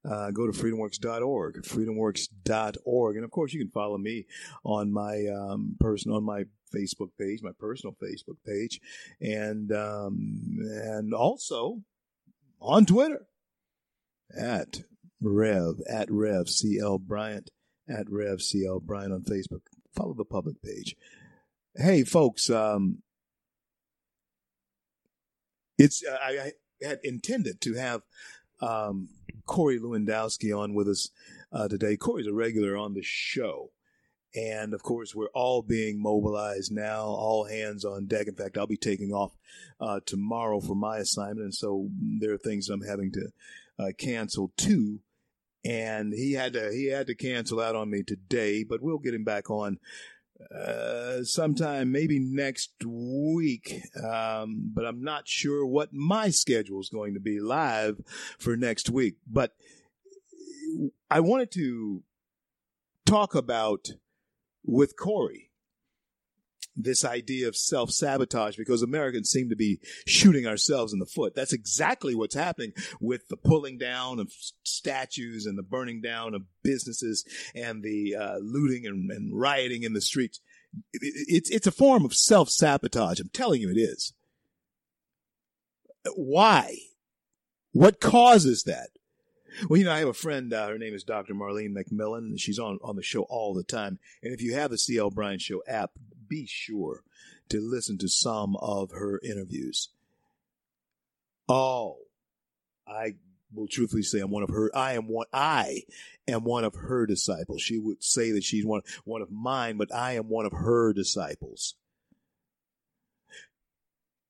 Uh, go to freedomworks.org, freedomworks.org, and of course you can follow me on my um, person on my Facebook page, my personal Facebook page, and um, and also on Twitter at Rev, at Rev CL Bryant, at Rev CL Bryant on Facebook. Follow the public page. Hey, folks, um, it's uh, I, I, had intended to have um, Corey Lewandowski on with us uh, today. Corey's a regular on the show. And of course, we're all being mobilized now, all hands on deck. In fact, I'll be taking off uh, tomorrow for my assignment. And so there are things I'm having to uh, cancel too. And he had to he had to cancel out on me today, but we'll get him back on uh, sometime maybe next week. Um, but I'm not sure what my schedule is going to be live for next week. But I wanted to talk about with Corey this idea of self sabotage because Americans seem to be shooting ourselves in the foot. That's exactly what's happening with the pulling down of statues and the burning down of businesses and the uh, looting and, and, rioting in the streets. It's it's a form of self sabotage. I'm telling you, it is. Why? What causes that? Well, you know, I have a friend. Uh, her name is Dr. Marlene McMillan. She's on on the show all the time. And if you have the CL Bryant Show app, be sure to listen to some of her interviews. Oh, I will truthfully say I'm one of her. I am one. I am one of her disciples. She would say that she's one one of mine, but I am one of her disciples.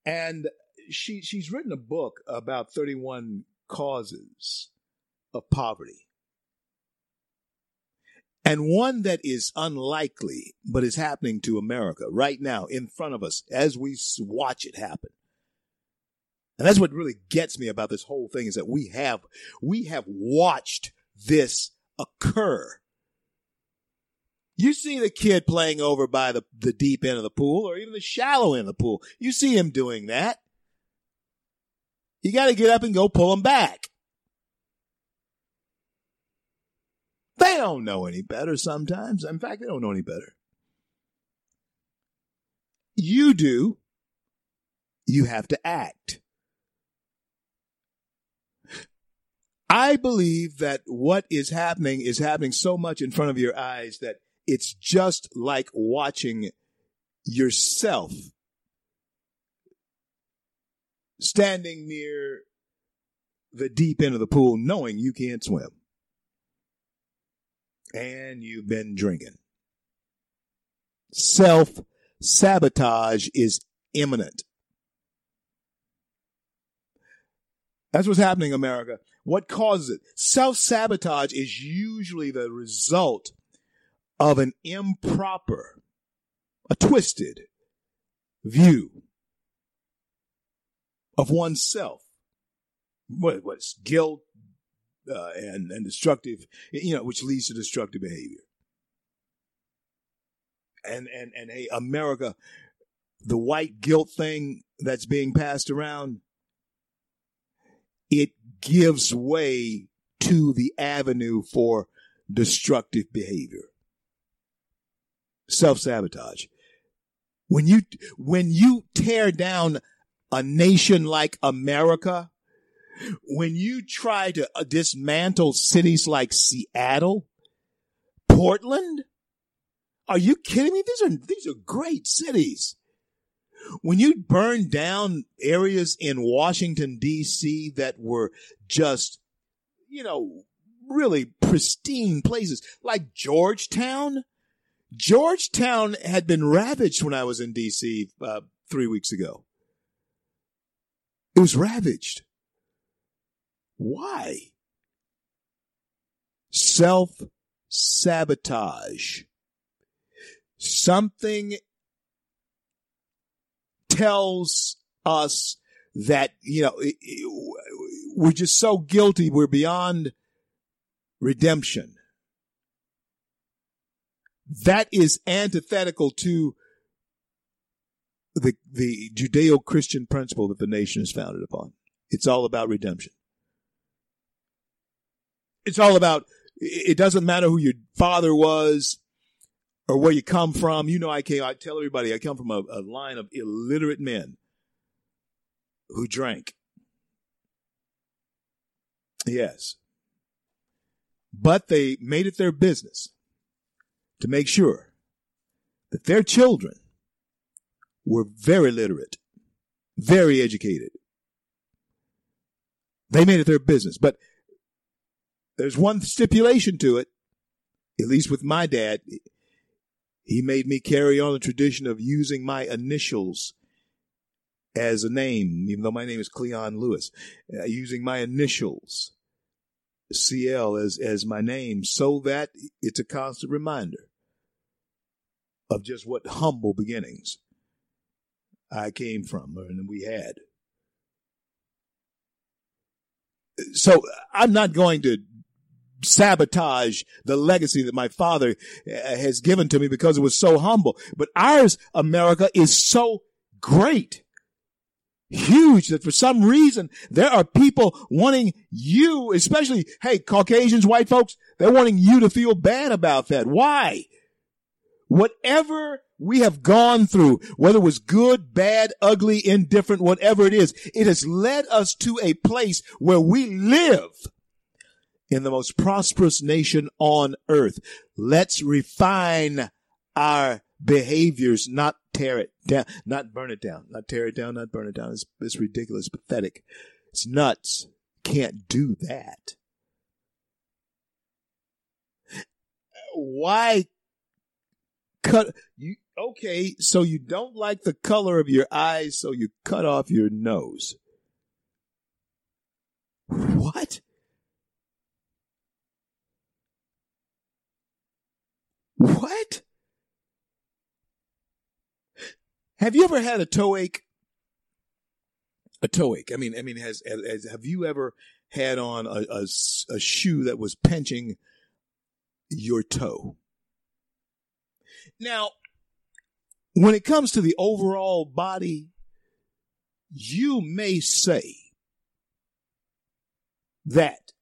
And she she's written a book about 31 causes of poverty. And one that is unlikely, but is happening to America right now in front of us as we watch it happen. And that's what really gets me about this whole thing is that we have, we have watched this occur. You see the kid playing over by the, the deep end of the pool or even the shallow end of the pool. You see him doing that. You got to get up and go pull him back. They don't know any better sometimes. In fact, they don't know any better. You do. You have to act. I believe that what is happening is happening so much in front of your eyes that it's just like watching yourself standing near the deep end of the pool knowing you can't swim and you've been drinking. Self sabotage is imminent. That's what's happening America. What causes it? Self sabotage is usually the result of an improper a twisted view of oneself. What, what's guilt uh, and, and destructive, you know, which leads to destructive behavior. And, and, and hey, America, the white guilt thing that's being passed around, it gives way to the avenue for destructive behavior. Self-sabotage. When you, when you tear down a nation like America, when you try to uh, dismantle cities like Seattle, Portland, are you kidding me? These are, these are great cities. When you burn down areas in Washington DC that were just, you know, really pristine places like Georgetown, Georgetown had been ravaged when I was in DC uh, three weeks ago. It was ravaged. Why? Self sabotage. Something tells us that, you know, we're just so guilty. We're beyond redemption. That is antithetical to the, the Judeo-Christian principle that the nation is founded upon. It's all about redemption. It's all about, it doesn't matter who your father was or where you come from. You know, I came, I tell everybody I come from a, a line of illiterate men who drank. Yes. But they made it their business to make sure that their children were very literate, very educated. They made it their business. But there's one stipulation to it, at least with my dad. He made me carry on the tradition of using my initials as a name, even though my name is Cleon Lewis, uh, using my initials, CL, as, as my name, so that it's a constant reminder of just what humble beginnings I came from and we had. So I'm not going to sabotage the legacy that my father uh, has given to me because it was so humble. But ours, America, is so great. Huge that for some reason there are people wanting you, especially, hey, Caucasians, white folks, they're wanting you to feel bad about that. Why? Whatever we have gone through, whether it was good, bad, ugly, indifferent, whatever it is, it has led us to a place where we live in the most prosperous nation on earth. Let's refine our behaviors, not tear it down, not burn it down, not tear it down, not burn it down. It's, it's ridiculous, pathetic. It's nuts. Can't do that. Why cut you? Okay, so you don't like the color of your eyes, so you cut off your nose. What? What? Have you ever had a toe ache? A toe ache. I mean, I mean, has, has have you ever had on a, a, a shoe that was pinching your toe? Now, when it comes to the overall body, you may say that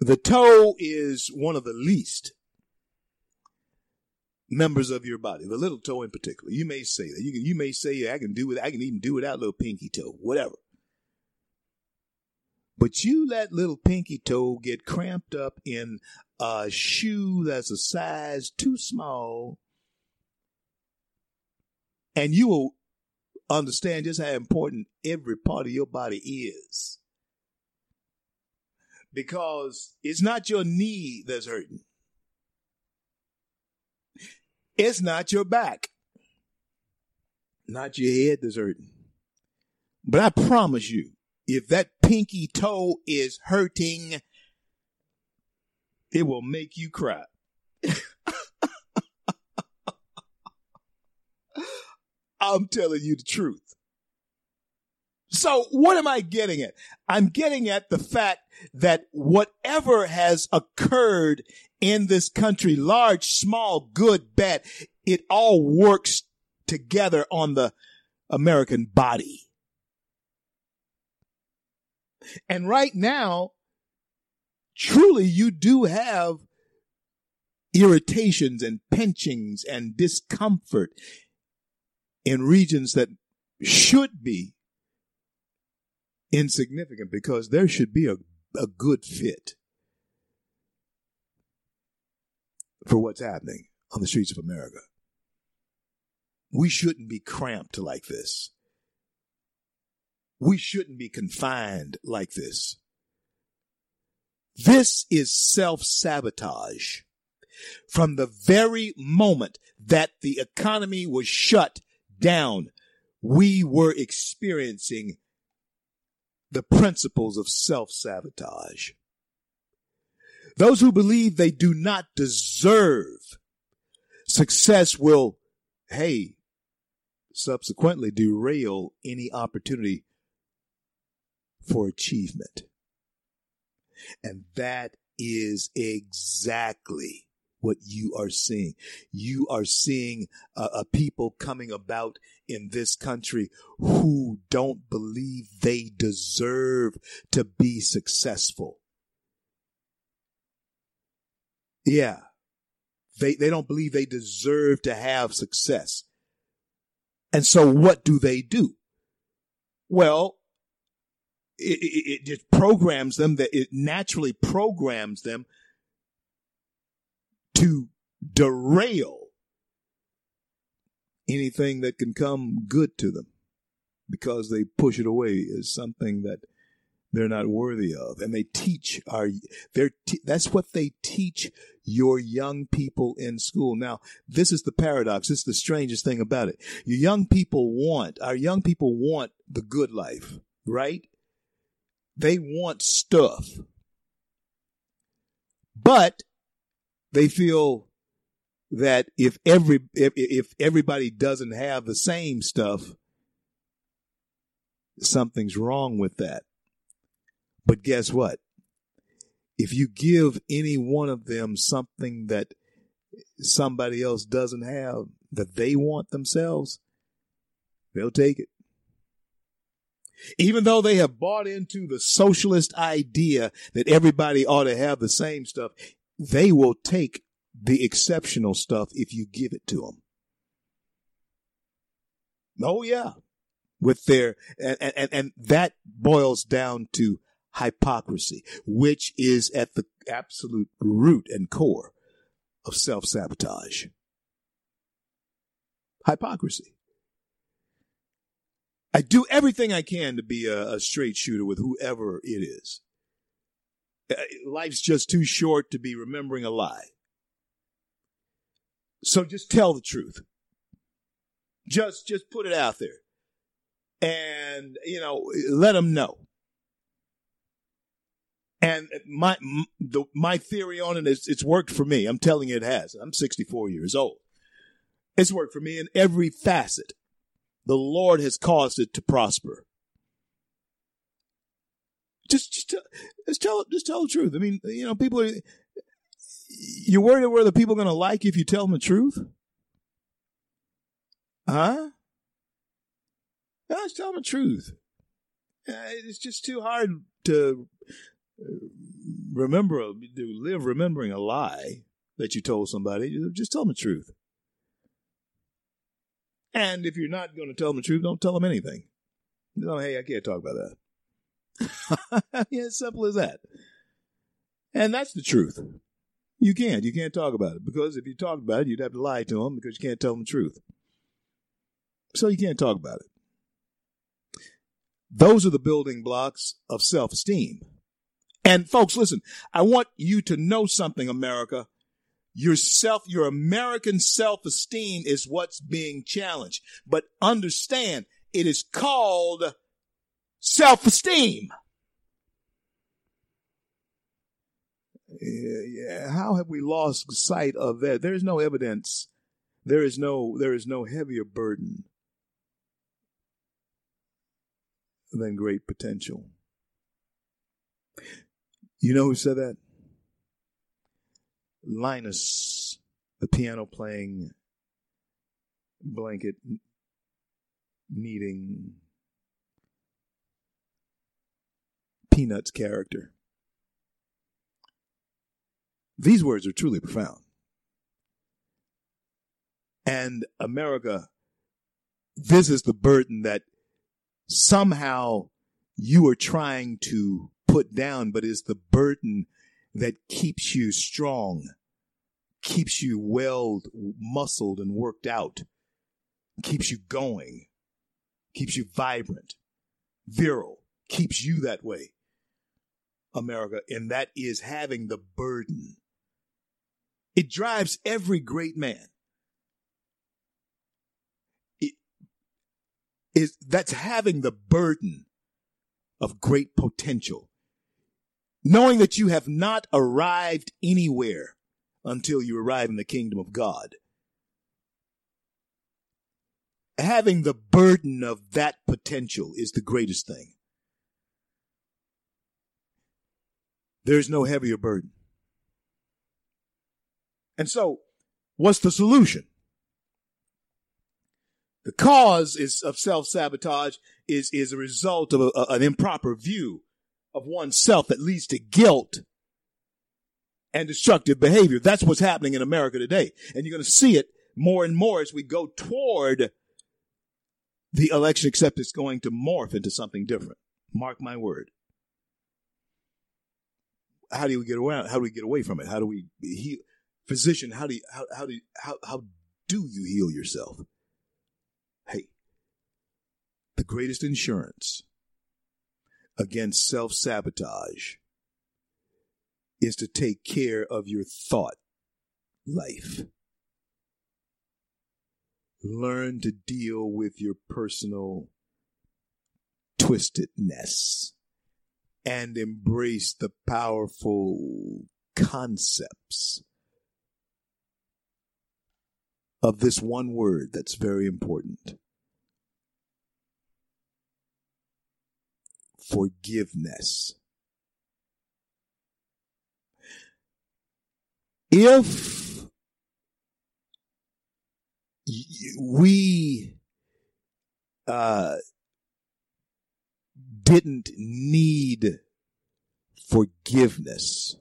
the toe is one of the least members of your body, the little toe in particular. You may say that. You can, you may say, I can do it. I can even do without little pinky toe, whatever. But you let little pinky toe get cramped up in a shoe that's a size too small, and you will understand just how important every part of your body is. Because it's not your knee that's hurting. It's not your back, not your head that's hurting. But I promise you, if that pinky toe is hurting, it will make you cry. I'm telling you the truth. So what am I getting at? I'm getting at the fact that whatever has occurred in this country, large, small, good, bad, it all works together on the American body. And right now, truly you do have irritations and pinchings and discomfort in regions that should be insignificant because there should be a, a good fit for what's happening on the streets of America. We shouldn't be cramped like this. We shouldn't be confined like this. This is self sabotage. From the very moment that the economy was shut down, we were experiencing the principles of self sabotage. Those who believe they do not deserve success will, hey, subsequently derail any opportunity for achievement. And that is exactly what you are seeing. You are seeing a, a people coming about in this country who don't believe they deserve to be successful. Yeah. They, they don't believe they deserve to have success. And so what do they do? Well, it, it, it just programs them that it naturally programs them to derail anything that can come good to them because they push it away as something that they're not worthy of. And they teach our they're te- that's what they teach your young people in school. Now this is the paradox. This is the strangest thing about it. Your young people want our young people want the good life right? They want stuff. But they feel that if every if, if everybody doesn't have the same stuff something's wrong with that. But guess what? If you give any one of them something that somebody else doesn't have that they want themselves they'll take it. Even though they have bought into the socialist idea that everybody ought to have the same stuff, they will take the exceptional stuff if you give it to them. Oh yeah. With their, and, and, and that boils down to hypocrisy, which is at the absolute root and core of self sabotage. Hypocrisy. I do everything I can to be a, a straight shooter with whoever it is. Uh, life's just too short to be remembering a lie. So just tell the truth. Just just put it out there. And you know, let them know. And my the, my theory on it is it's worked for me. I'm telling you it has. I'm 64 years old. It's worked for me in every facet. The Lord has caused it to prosper. Just, just, tell, just tell, just tell the truth. I mean, you know, people are, you're worried whether people are going to like you if you tell them the truth? Huh? No, just tell them the truth. Uh, it's just too hard to uh, remember, to live remembering a lie that you told somebody. Just tell them the truth. And if you're not going to tell them the truth, don't tell them anything. No, hey, I can't talk about that. as simple as that. And that's the truth. You can't. You can't talk about it because if you talked about it, you'd have to lie to them because you can't tell them the truth. So you can't talk about it. Those are the building blocks of self esteem. And folks, listen, I want you to know something, America. Your self, your American self-esteem is what's being challenged. But understand, it is called self-esteem. Yeah, how have we lost sight of that? There's no evidence There is no there is no heavier burden than great potential. You know who said that? Linus, the piano playing, blanket needing Peanuts character. These words are truly profound. And America, this is the burden that somehow you are trying to put down, but is the burden that keeps you strong, keeps you well muscled and worked out, keeps you going, keeps you vibrant, virile, keeps you that way. America, and that is having the burden. It drives every great man. It is that's having the burden of great potential. Knowing that you have not arrived anywhere until you arrive in the kingdom of God. Having the burden of that potential is the greatest thing. There's no heavier burden. And so, what's the solution? The cause is of self-sabotage is, is a result of a, a, an improper view of oneself that leads to guilt and destructive behavior. That's what's happening in America today. And you're going to see it more and more as we go toward the election, except it's going to morph into something different. Mark my word how do we get around? How do we get away from it? How do we heal? Physician, how do you, how, how do you, how, how do you heal yourself? Hey, the greatest insurance against self sabotage is to take care of your thought life. Learn to deal with your personal twistedness and embrace the powerful concepts of this one word that's very important forgiveness. If we uh, didn't need forgiveness,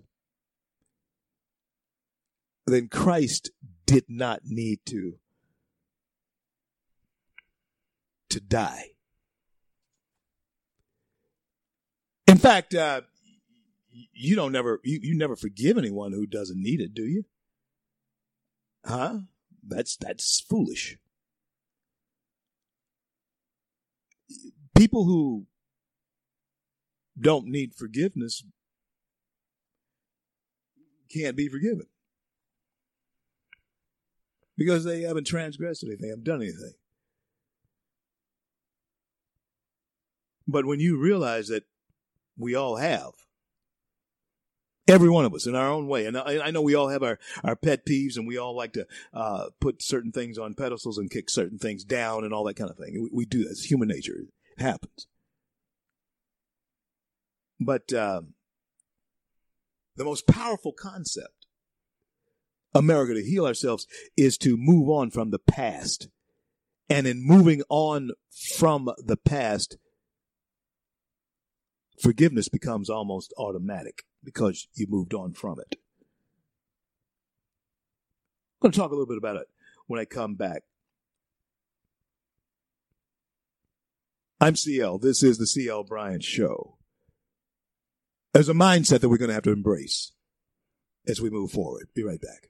then Christ did not need to to die. In fact, uh, you don't never you, you never forgive anyone who doesn't need it, do you? Huh? That's that's foolish. People who don't need forgiveness can't be forgiven because they haven't transgressed anything, haven't done anything. But when you realize that we all have, every one of us in our own way, and I, I know we all have our, our pet peeves and we all like to uh, put certain things on pedestals and kick certain things down and all that kind of thing. We, we do that. It's human nature. It happens. But um, the most powerful concept, America, to heal ourselves is to move on from the past. And in moving on from the past, forgiveness becomes almost automatic because you moved on from it. I'm going to talk a little bit about it when I come back. I'm CL. This is the CL Bryant Show. There's a mindset that we're going to have to embrace as we move forward. Be right back.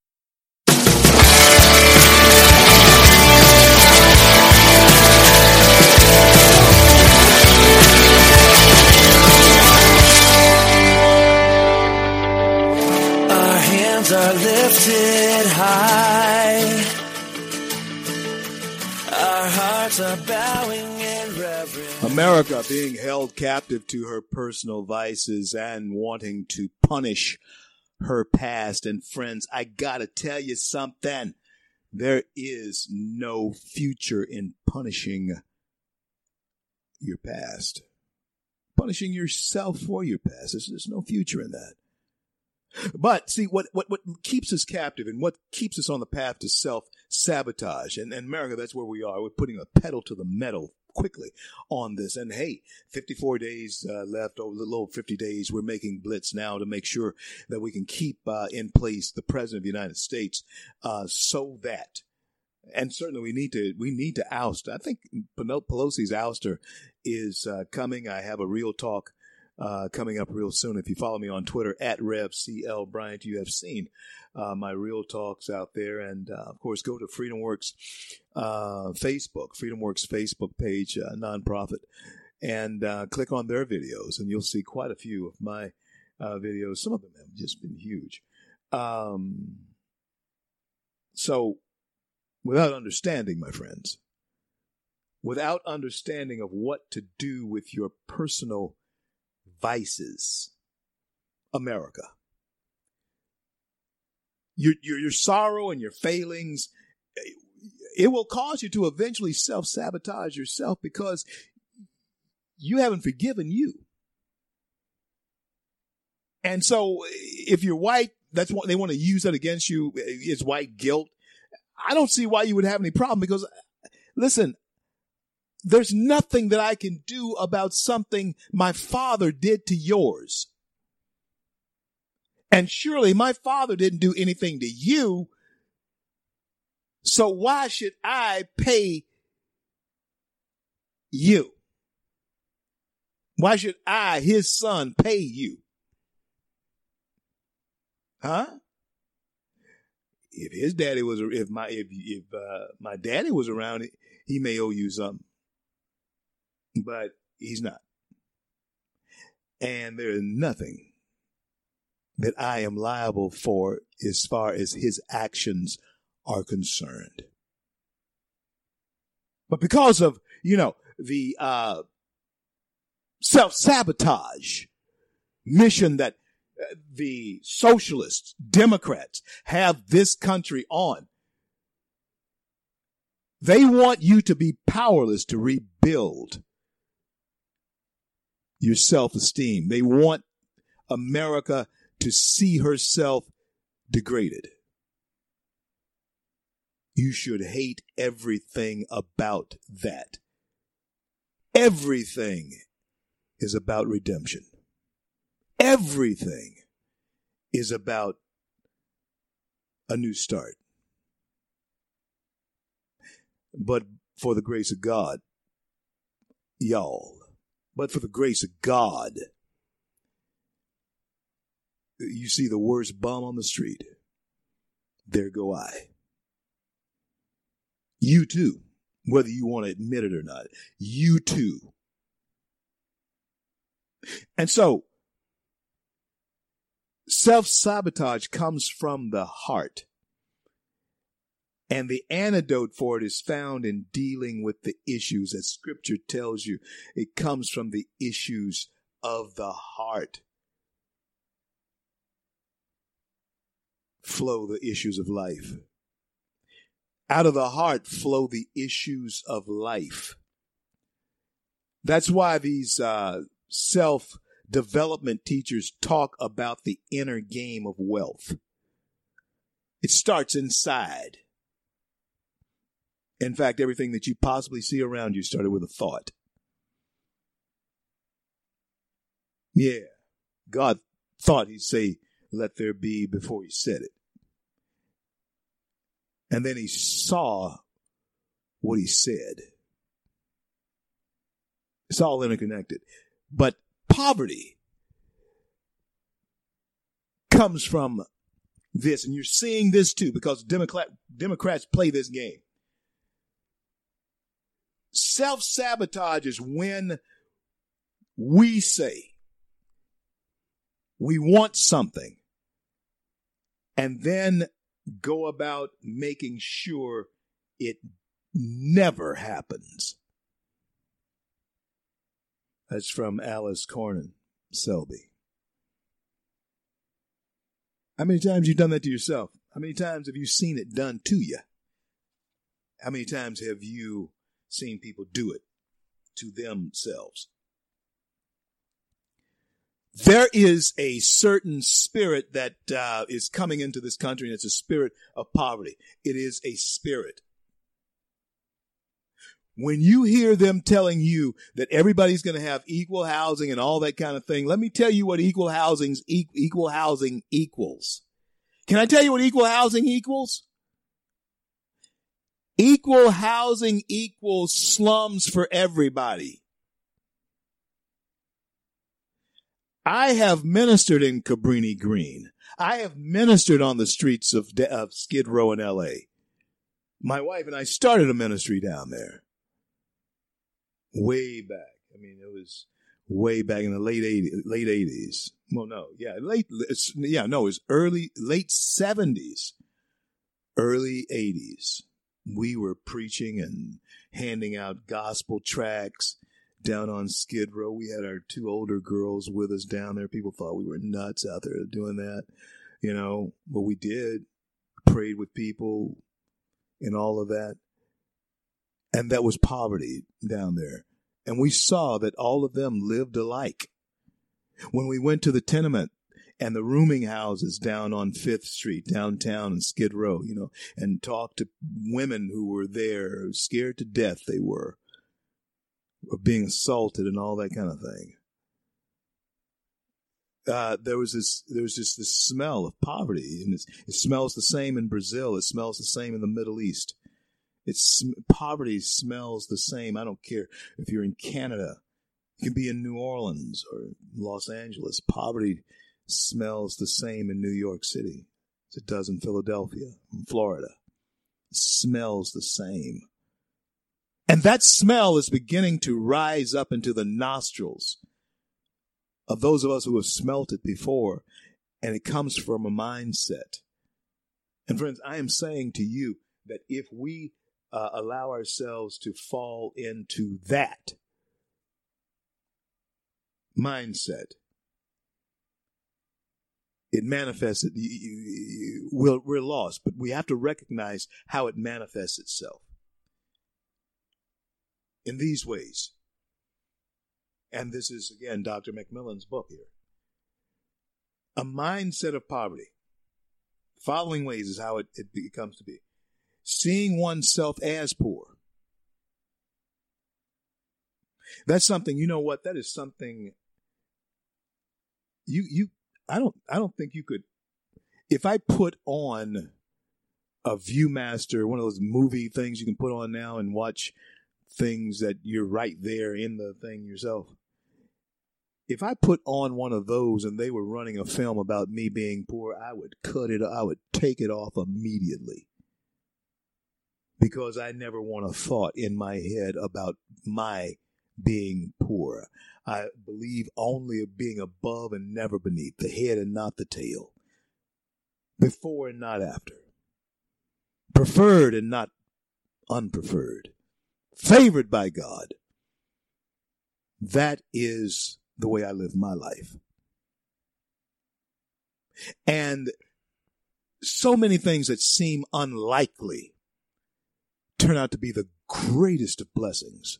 America being held captive to her personal vices and wanting to punish her past. And friends, I gotta tell you something. There is no future in punishing your past. Punishing yourself for your past. There's, there's no future in that. But see, what, what, what keeps us captive and what keeps us on the path to self sabotage, and, and America, that's where we are. We're putting a pedal to the metal quickly on this. And hey, 54 days uh, left, over a little over 50 days. We're making blitz now to make sure that we can keep uh, in place the president of the United States uh, so that and certainly we need to we need to oust. I think Pelosi's ouster is uh, coming. I have a real talk uh, coming up real soon. If you follow me on Twitter at RevCL Bryant, you have seen uh, my real talks out there. And uh, of course, go to FreedomWorks uh, Facebook, FreedomWorks Facebook page, uh, nonprofit, and uh, click on their videos, and you'll see quite a few of my videos. Some of them have just been huge. Um, so, without understanding, my friends, without understanding of what to do with your personal vices, America. Your, your, your sorrow and your failings, it will cause you to eventually self sabotage yourself because you haven't forgiven you. And so if you're white, that's what they want to use that against you. It's white guilt. I don't see why you would have any problem because listen, there's nothing that I can do about something my father did to yours. And surely my father didn't do anything to you. So why should I pay you? Why should I, his son, pay you? Huh? If his daddy was, if my, if, if, uh, my daddy was around, he may owe you something but he's not. And there is nothing that I am liable for as far as his actions are concerned. But because of, you know, the uh, self sabotage mission that uh, the socialists, Democrats have this country on, they want you to be powerless to rebuild your self esteem. They want America to see herself degraded. You should hate everything about that. Everything is about redemption. Everything is about a new start. But for the grace of God, y'all, but for the grace of God, you see the worst bum on the street. There go I. You too, whether you want to admit it or not, you too. And so, self sabotage comes from the heart. And the antidote for it is found in dealing with the issues, as scripture tells you. It comes from the issues of the heart. Flow the issues of life. Out of the heart flow the issues of life. That's why these uh, self development teachers talk about the inner game of wealth. It starts inside. In fact, everything that you possibly see around you started with a thought. Yeah. God thought he'd say, let there be before he said it. And then he saw what he said. It's all interconnected. But poverty comes from this, and you're seeing this too, because Democrat, Democrats play this game. Self sabotage is when we say we want something and then go about making sure it never happens. That's from Alyce Cornyn Selby. How many times you done that to yourself? How many times have you seen it done to you? How many times have you seen people do it to themselves? There is a certain spirit that uh, is coming into this country, and it's a spirit of poverty. It is a spirit. When you hear them telling you that everybody's going to have equal housing and all that kind of thing, let me tell you what equal housing's equal housing equals. Can I tell you what equal housing equals? Equal housing equals slums for everybody. I have ministered in Cabrini Green. I have ministered on the streets of, of Skid Row in LA. My wife and I started a ministry down there way back. I mean, it was way back in the late 80s, late 80s. Well, no, yeah, late, yeah, no, it was early, late 70s, early 80s. We were preaching and handing out gospel tracts down on Skid Row. We had our two older girls with us down there. People thought we were nuts out there doing that, you know, but we did. Prayed with people and all of that and that was poverty down there. And we saw that all of them lived alike. When we went to the tenement and the rooming houses down on Fifth Street, downtown in Skid Row, you know, and talked to women who were there, scared to death they were, of being assaulted and all that kind of thing. Uh, there was this, there was just this smell of poverty, and it smells the same in Brazil. It smells the same in the Middle East. It's poverty smells the same. I don't care if you're in Canada. You can be in New Orleans or Los Angeles. Poverty smells the same in New York City as it does in Philadelphia, in Florida. It smells the same. And that smell is beginning to rise up into the nostrils of those of us who have smelt it before. And it comes from a mindset. And friends, I am saying to you that if we uh, allow ourselves to fall into that mindset. It manifests. You, you, you, we're, we're lost, but we have to recognize how it manifests itself in these ways. And this is again Dr. McMillan's book here. A mindset of poverty. following ways is how it, it comes to be seeing oneself as poor. That's something, you know what? That is something you, you, I don't, I don't think you could, if I put on a Viewmaster, one of those movie things you can put on now and watch things that you're right there in the thing yourself. If I put on one of those and they were running a film about me being poor, I would cut it, I would take it off immediately because I never want a thought in my head about my being poor. I believe only of being above and never beneath, the head and not the tail, before and not after, preferred and not unpreferred, favored by God. That is the way I live my life. And so many things that seem unlikely turn out to be the greatest of blessings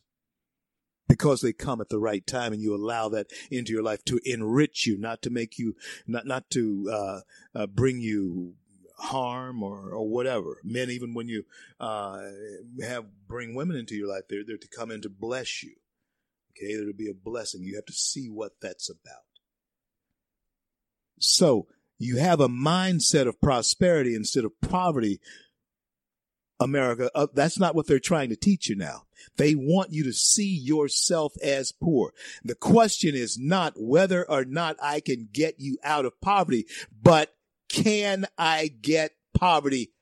because they come at the right time and you allow that into your life to enrich you, not to make you, not, not to, uh, uh, bring you harm or, or whatever. Men, even when you, uh, have, bring women into your life, they're, they're to come in to bless you. Okay. There'll be a blessing. You have to see what that's about. So you have a mindset of prosperity instead of poverty. America, uh, that's not what they're trying to teach you now. They want you to see yourself as poor. The question is not whether or not I can get you out of poverty, but can I get poverty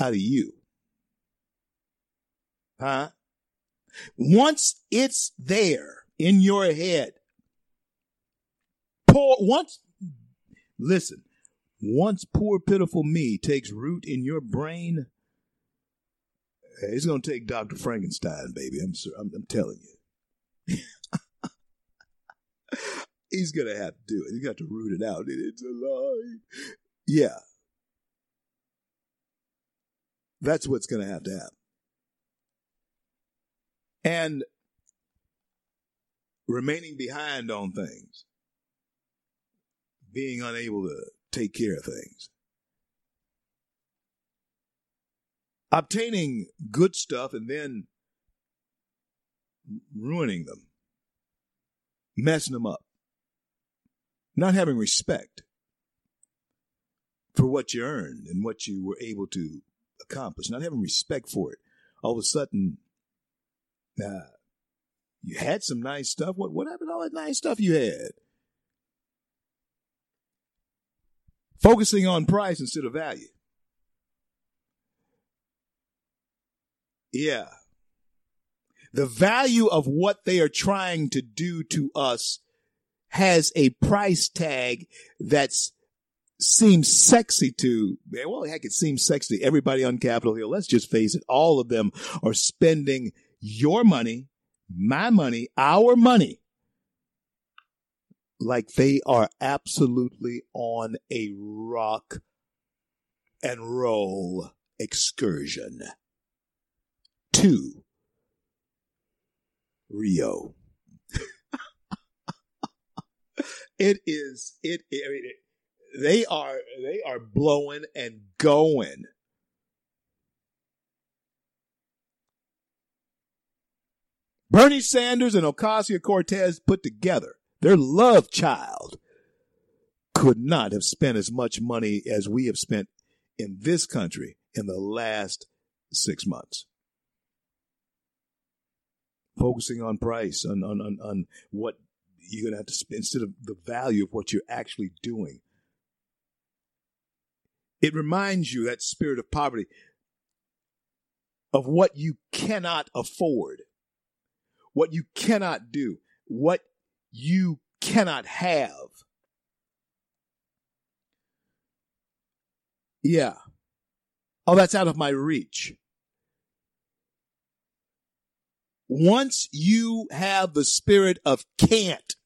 out of you? Huh? Once it's there in your head, poor, once, listen, once poor, pitiful me takes root in your brain, it's going to take Dr. Frankenstein, baby. I'm, I'm, I'm telling you. He's to have to do it. He's got to root it out. It's a lie. Yeah. That's what's to have to happen. And remaining behind on things, being unable to take care of things. obtaining good stuff and then ruining them, messing them up, not having respect for what you earned and what you were able to accomplish, not having respect for it. All of a sudden, uh, you had some nice stuff. What what happened to all that nice stuff you had? Focusing on price instead of value. Yeah. The value of what they are trying to do to us has a price tag that's seems sexy to well heck it seems sexy to everybody on capitol hill let's just face it all of them are spending your money my money our money like they are absolutely on a rock and roll excursion to Rio. It is it, I mean, it, they are they are blowing and going. Bernie Sanders and Ocasio Cortez put together, their love child could not have spent as much money as we have spent in this country in the last six months focusing on price, on, on, on, on what you're going to have to spend instead of the value of what you're actually doing. It reminds you, that spirit of poverty, of what you cannot afford, what you cannot do, what you cannot have. Yeah. Oh, that's out of my reach. once you have the spirit of can't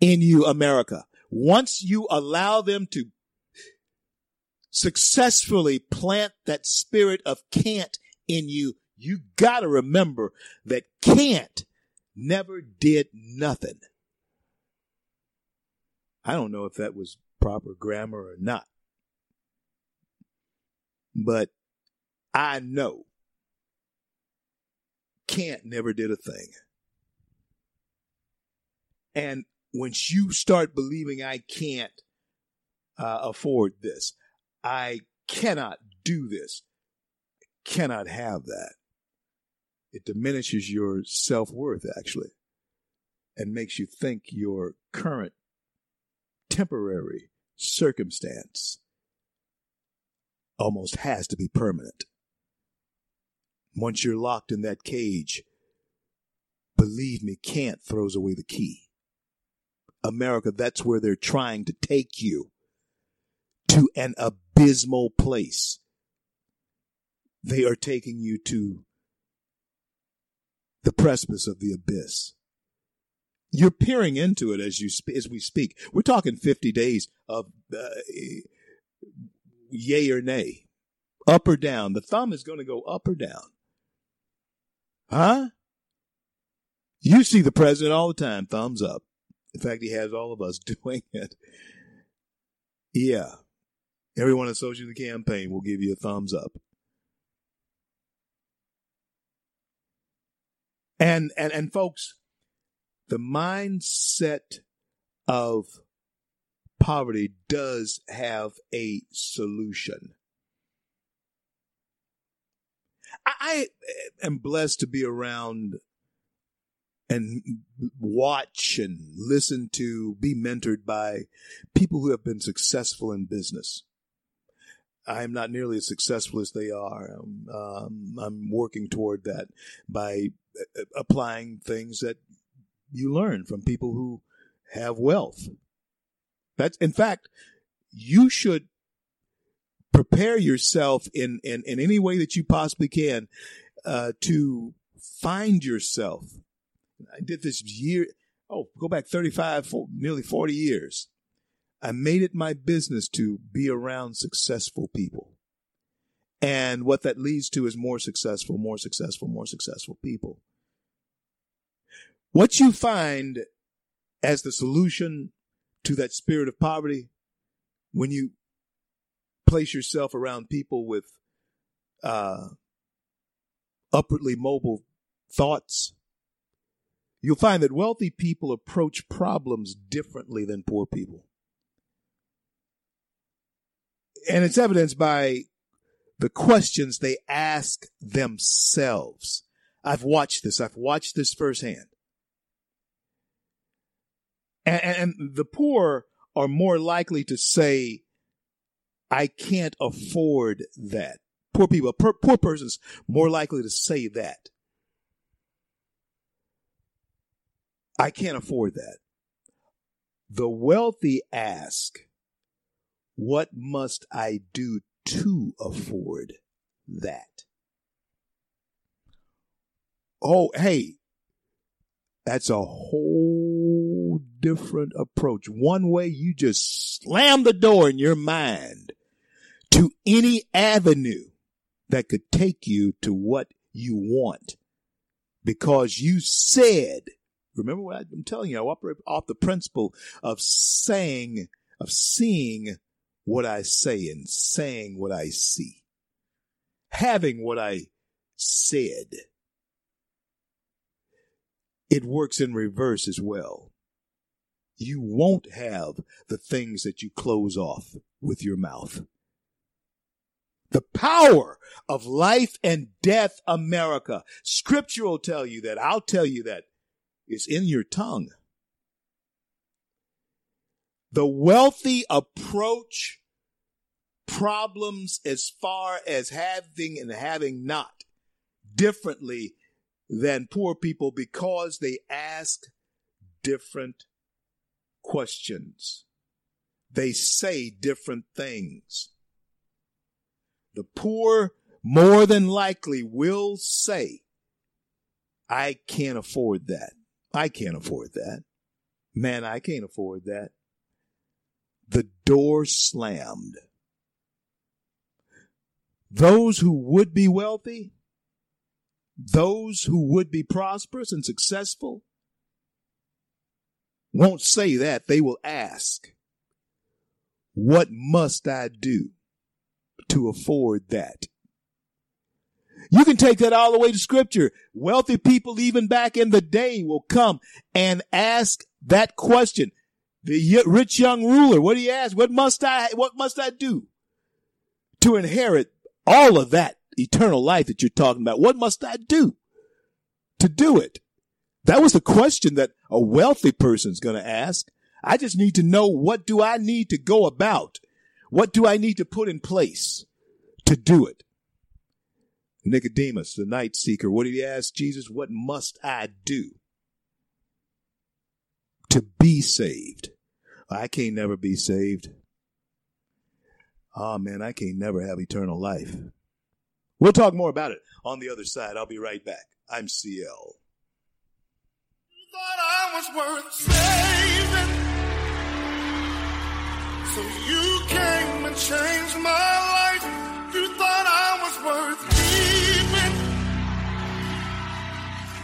in you, America, once you allow them to successfully plant that spirit of can't in you, you gotta remember that can't never did nothing. I don't know if that was proper grammar or not, but I know can't never did a thing. And once you start believing I can't uh, afford this, I cannot do this, cannot have that, it diminishes your self worth actually and makes you think your current temporary circumstance almost has to be permanent. Once you're locked in that cage, believe me, can't throws away the key. America, that's where they're trying to take you to an abysmal place. They are taking you to the precipice of the abyss. You're peering into it as you as we speak. We're talking 50 days of uh, yay or nay, up or down. The thumb is going to go up or down. Huh? You see the president all the time, thumbs up. In fact, he has all of us doing it. Yeah. Everyone associated with the campaign will give you a thumbs up. And and and folks, the mindset of poverty does have a solution. I, I am blessed to be around and watch and listen to, be mentored by people who have been successful in business. I am not nearly as successful as they are. Um, um, I'm working toward that by uh, applying things that you learn from people who have wealth. That's, in fact, you should prepare yourself in, in, in any way that you possibly can uh, to find yourself I did this year. Oh, go back 35, nearly 40 years. I made it my business to be around successful people. And what that leads to is more successful, more successful, more successful people. What you find as the solution to that spirit of poverty when you place yourself around people with uh, upwardly mobile thoughts, you'll find that wealthy people approach problems differently than poor people. And it's evidenced by the questions they ask themselves. I've watched this. I've watched this firsthand. And, and the poor are more likely to say, I can't afford that. Poor people, poor, poor persons more likely to say that. I can't afford that. The wealthy ask, What must I do to afford that? Oh, hey, that's a whole different approach. One way you just slam the door in your mind to any avenue that could take you to what you want because you said Remember what I'm telling you, I operate off the principle of saying, of seeing what I say and saying what I see. Having what I said. It works in reverse as well. You won't have the things that you close off with your mouth. The power of life and death, America. Scripture will tell you that. I'll tell you that. Is in your tongue. The wealthy approach problems as far as having and having not differently than poor people because they ask different questions. They say different things. The poor more than likely will say, I can't afford that. I can't afford that. Man, I can't afford that. The door slammed. Those who would be wealthy, those who would be prosperous and successful, won't say that. They will ask, What must I do to afford that? You can take that all the way to scripture. Wealthy people, even back in the day, will come and ask that question. The rich young ruler, what do you ask? What must I, what must I do to inherit all of that eternal life that you're talking about? What must I do to do it? That was the question that a wealthy person's going to ask. I just need to know what do I need to go about? What do I need to put in place to do it? Nicodemus, the night seeker, what did he ask Jesus? What must I do to be saved? I can't never be saved. Oh man, I can't never have eternal life. We'll talk more about it on the other side. I'll be right back. I'm CL. You thought I was worth saving. So you came and changed my life. You thought I was worth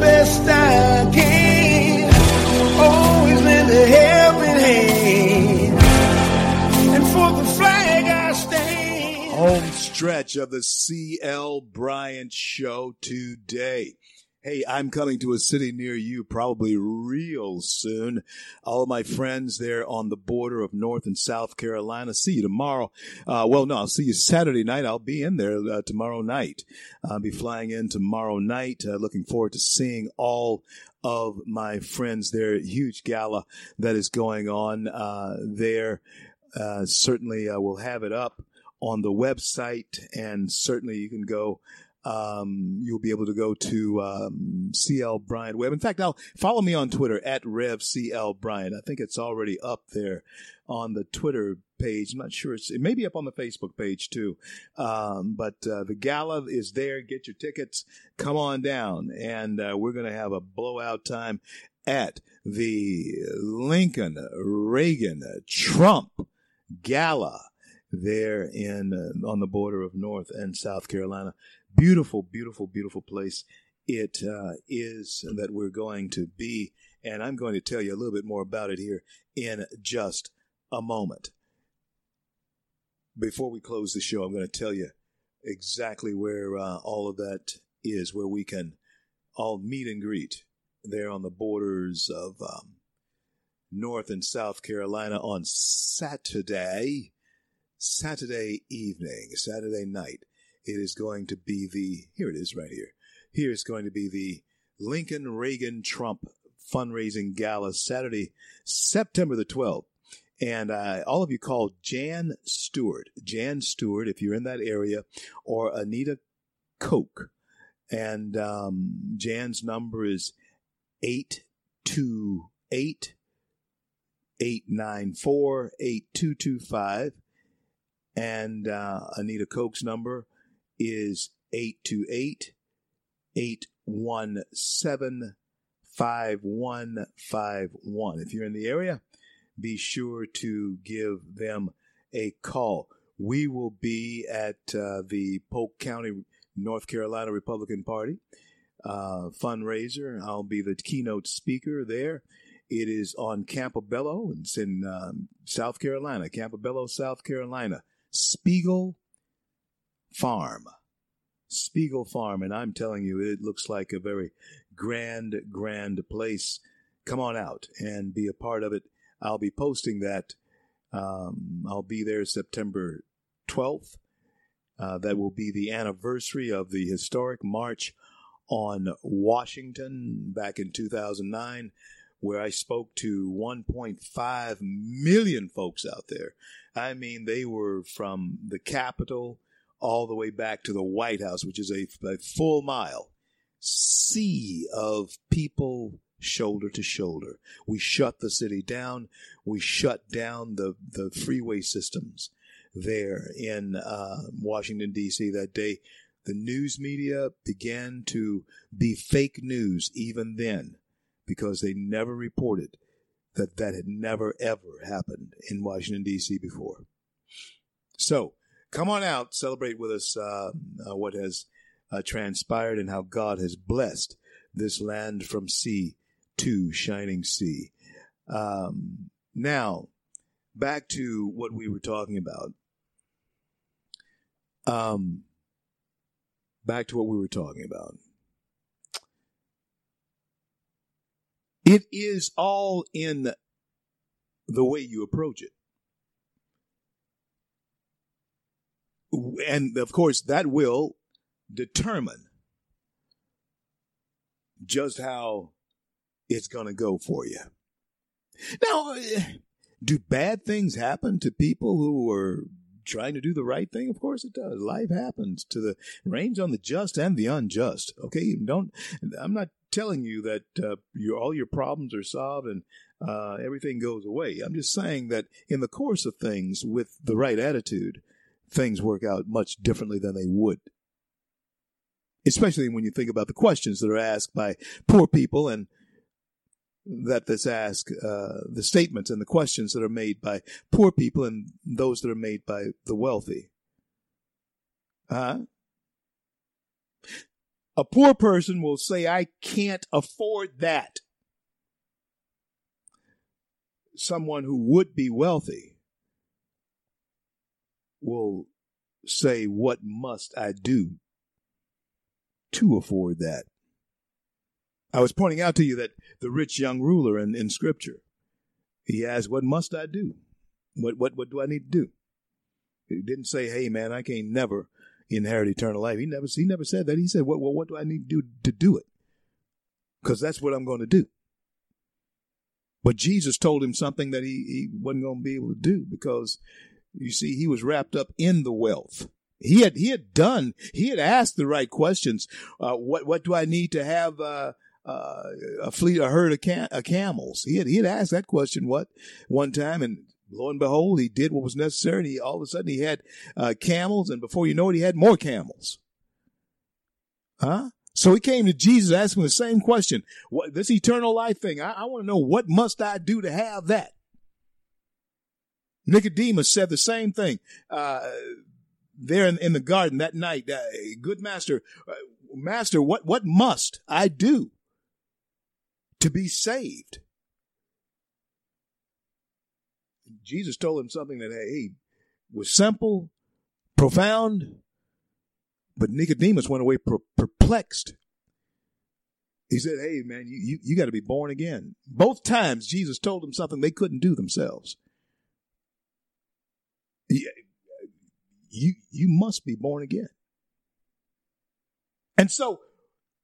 Best I can, always lend a helping hand. And for the flag I stand. Home stretch of the CL Bryant Show today. Hey, I'm coming to a city near you probably real soon. All my friends there on the border of North and South Carolina. See you tomorrow. Uh, well, no, I'll see you Saturday night. I'll be in there uh, tomorrow night. I'll be flying in tomorrow night. Uh, looking forward to seeing all of my friends there. Huge gala that is going on uh, there. Uh, certainly, uh, we'll have it up on the website, and certainly you can go. Um, you'll be able to go to um, CL Bryant Web. In fact, now follow me on Twitter at RevCL Bryant. I think it's already up there on the Twitter page. I'm not sure. It's, it may be up on the Facebook page too. Um, but uh, the gala is there. Get your tickets. Come on down, and uh, we're going to have a blowout time at the Lincoln Reagan Trump Gala there in uh, on the border of North and South Carolina. Beautiful, beautiful, beautiful place it uh, is that we're going to be, and I'm going to tell you a little bit more about it here in just a moment. Before we close the show, I'm going to tell you exactly where uh, all of that is, where we can all meet and greet there on the borders of um, North and South Carolina on Saturday. Saturday evening, Saturday night, it is going to be the, here it is right here. Here is going to be the Lincoln Reagan Trump fundraising gala Saturday, September the 12th. And uh, all of you call Jan Stewart, Jan Stewart, if you're in that area, or Anita Koch. And um, Jan's number is 828 894 8225. And uh, Anita Koch's number is 828 817 5151. If you're in the area, be sure to give them a call. We will be at uh, the Polk County, North Carolina Republican Party uh, fundraiser. I'll be the keynote speaker there. It is on Campobello. It's in um, South Carolina, Campobello, South Carolina. Spiegel Farm. Spiegel Farm. And I'm telling you, it looks like a very grand, grand place. Come on out and be a part of it. I'll be posting that. Um, I'll be there September 12th. Uh, that will be the anniversary of the historic March on Washington back in 2009, where I spoke to 1.5 million folks out there. I mean, they were from the Capitol all the way back to the White House, which is a, a full mile sea of people shoulder to shoulder. We shut the city down. We shut down the, the freeway systems there in uh, Washington, D.C. that day. The news media began to be fake news even then because they never reported that that had never ever happened in Washington, D.C. before. So come on out, celebrate with us uh, uh, what has uh, transpired and how God has blessed this land from sea to shining sea. Um, now, back to what we were talking about. Um, back to what we were talking about. It is all in the way you approach it. And of course, that will determine just how it's going to go for you. Now, do bad things happen to people who are trying to do the right thing? Of course it does. Life happens to the rains on the just and the unjust. Okay, don't. I'm not telling you that uh, your all your problems are solved and uh, everything goes away. I'm just saying that in the course of things, with the right attitude, things work out much differently than they would. Especially when you think about the questions that are asked by poor people and that this ask uh, the statements and the questions that are made by poor people and those that are made by the wealthy. Huh? A poor person will say, I can't afford that. Someone who would be wealthy will say, What must I do to afford that? I was pointing out to you that the rich young ruler in, in scripture, he asked, What must I do? What, what, what do I need to do? He didn't say, Hey man, I can't never inherit eternal life. He never, he never said that. He said, Well, well what do I need to do to do it? Because that's what I'm going to do. But Jesus told him something that he, he wasn't going to be able to do because you see, he was wrapped up in the wealth. He had he had done he had asked the right questions. Uh, what what do I need to have uh, uh, a fleet, a herd of, cam- of camels. He had, he had asked that question what one time, and lo and behold, he did what was necessary. And he all of a sudden he had uh, camels, and before you know it, he had more camels. Huh? So he came to Jesus asking the same question: what, This eternal life thing. I, I want to know what must I do to have that. Nicodemus said the same thing uh, there in, in, the garden that night. Uh, good master, uh, master, what what must I do to be saved. Jesus told him something that hey was simple, profound, but Nicodemus went away perplexed. He said, "Hey, man, you you, you got to be born again." Both times Jesus told them something they couldn't do themselves. You you, must be born again. And so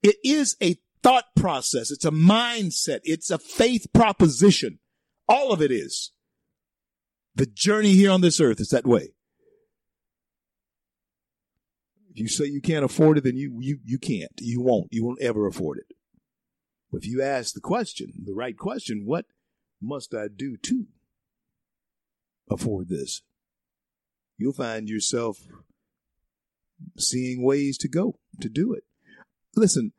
it is a thought process. It's a mindset. It's a faith proposition. All of it is. The journey here on this earth is that way. If you say you can't afford it, then you, you, you can't. You won't. You won't ever afford it. If you ask the question, the right question, what must I do to afford this? You'll find yourself seeing ways to go to do it. Listen,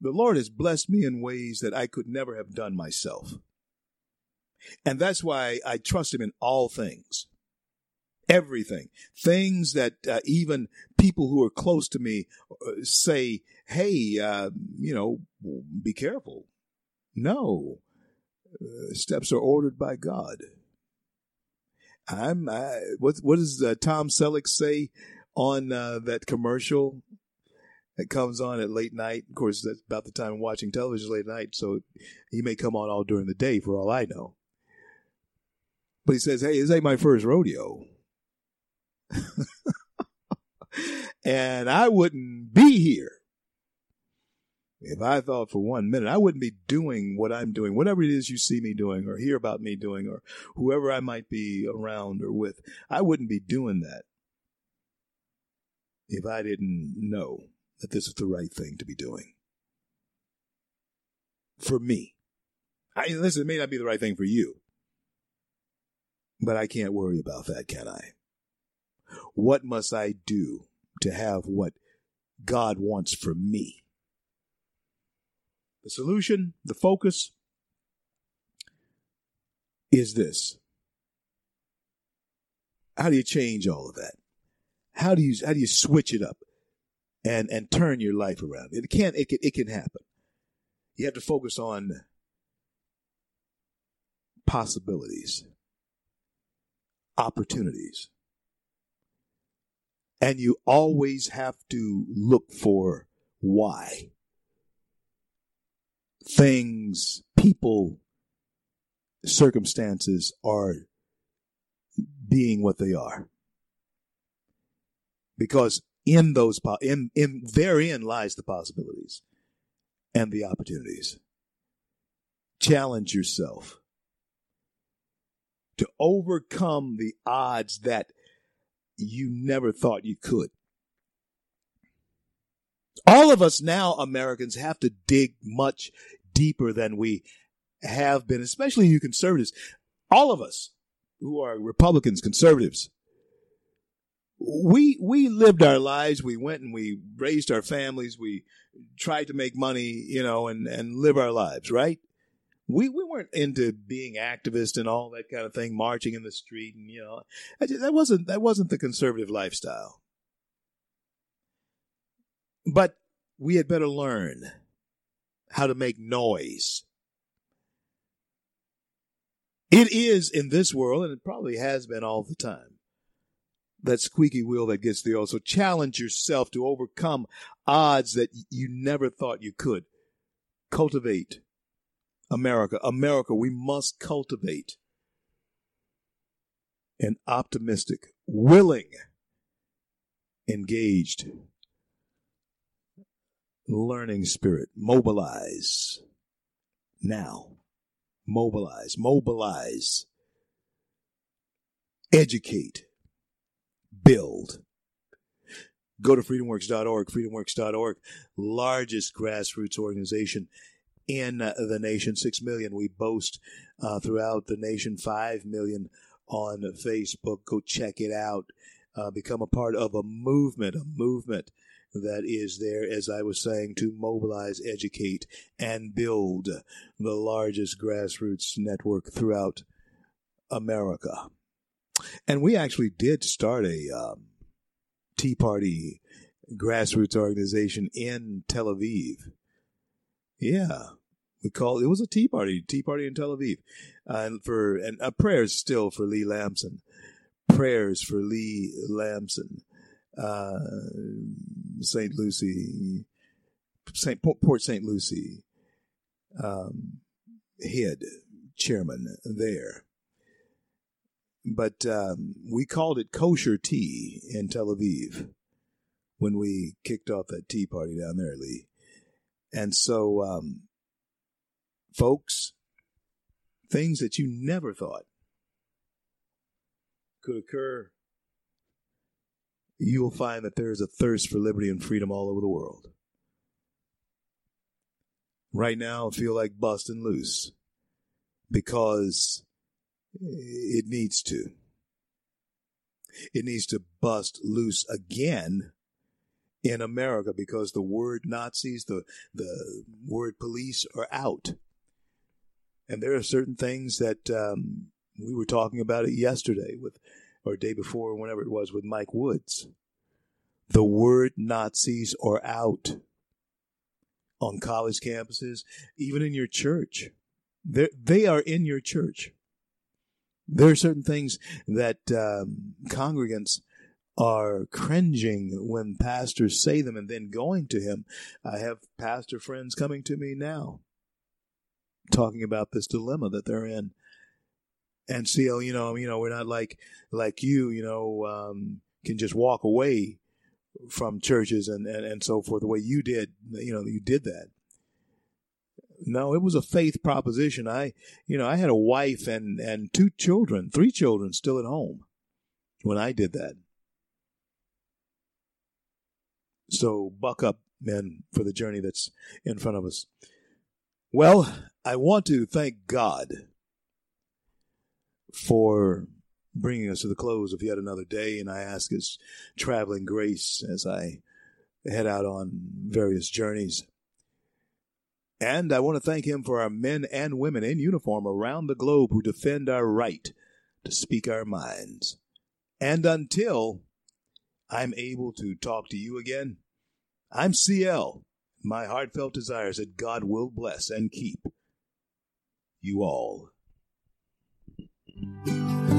the Lord has blessed me in ways that I could never have done myself. And that's why I trust Him in all things. Everything. Things that uh, even people who are close to me uh, say, hey, uh, you know, be careful. No. Uh, steps are ordered by God. I'm, I, what, what does uh, Tom Selleck say on uh, that commercial that comes on at late night. Of course, that's about the time I'm watching television late night, so he may come on all during the day for all I know. But he says, "Hey, this ain't my first rodeo." and I wouldn't be here if I thought for one minute I wouldn't be doing what I'm doing, whatever it is you see me doing or hear about me doing or whoever I might be around or with, I wouldn't be doing that if I didn't know that this is the right thing to be doing. For me. I, listen, it may not be the right thing for you, but I can't worry about that, can I? What must I do to have what God wants for me? The solution, the focus is this. How do you change all of that? How do you how do you switch it up? and and turn your life around. It can it can it can happen. You have to focus on possibilities, opportunities. And you always have to look for why. Things, people, circumstances are being what they are. Because in those in in therein lies the possibilities and the opportunities. Challenge yourself to overcome the odds that you never thought you could. All of us now, Americans, have to dig much deeper than we have been, especially you conservatives. All of us who are Republicans, conservatives, we we lived our lives. We went and we raised our families. We tried to make money, you know, and and live our lives, right? We we weren't into being activists and all that kind of thing, marching in the street, and you know, that wasn't that wasn't the conservative lifestyle. But we had better learn how to make noise. It is in this world, and it probably has been all the time, that squeaky wheel that gets the oil. So challenge yourself to overcome odds that you never thought you could. Cultivate America. America, we must cultivate an optimistic, willing, engaged, learning spirit. Mobilize now. Mobilize, mobilize, educate, build. Go to freedomworks.org, freedomworks.org, largest grassroots organization in the nation. Six million we boast uh, throughout the nation, five million on Facebook. Go check it out. Uh, become a part of a movement, a movement that is there, as I was saying, to mobilize, educate, and build the largest grassroots network throughout America. And we actually did start a um, Tea Party grassroots organization in Tel Aviv. Yeah, we call it was a Tea Party, Tea Party in Tel Aviv, uh, and for and uh, prayers still for Lee Lamson, prayers for Lee Lamson, uh, St. Lucie, St. Port St. Lucie, um, head chairman there. But um, we called it kosher tea in Tel Aviv when we kicked off that tea party down there, Lee. And so, um, folks, things that you never thought could occur you will find that there is a thirst for liberty and freedom all over the world. Right now, I feel like busting loose because it needs to. It needs to bust loose again in America because the word Nazis, the, the word police are out. And there are certain things that um, we were talking about it yesterday with or day before, whenever it was, with Mike Woods. The word Nazis are out on college campuses, even in your church. They're, they are in your church. There are certain things that um, congregants are cringing when pastors say them and then going to him. I have pastor friends coming to me now talking about this dilemma that they're in and see, you know, you know, we're not like like you, you know, um, can just walk away from churches and, and, and so forth the way you did. You know, you did that. No, it was a faith proposition. I, you know, I had a wife and and two children, three children still at home when I did that. So buck up, men, for the journey that's in front of us. Well, I want to thank God for bringing us to the close of yet another day, and I ask His traveling grace as I head out on various journeys. And I want to thank Him for our men and women in uniform around the globe who defend our right to speak our minds. And until I'm able to talk to you again, I'm CL. My heartfelt desires that God will bless and keep you all. Thank you.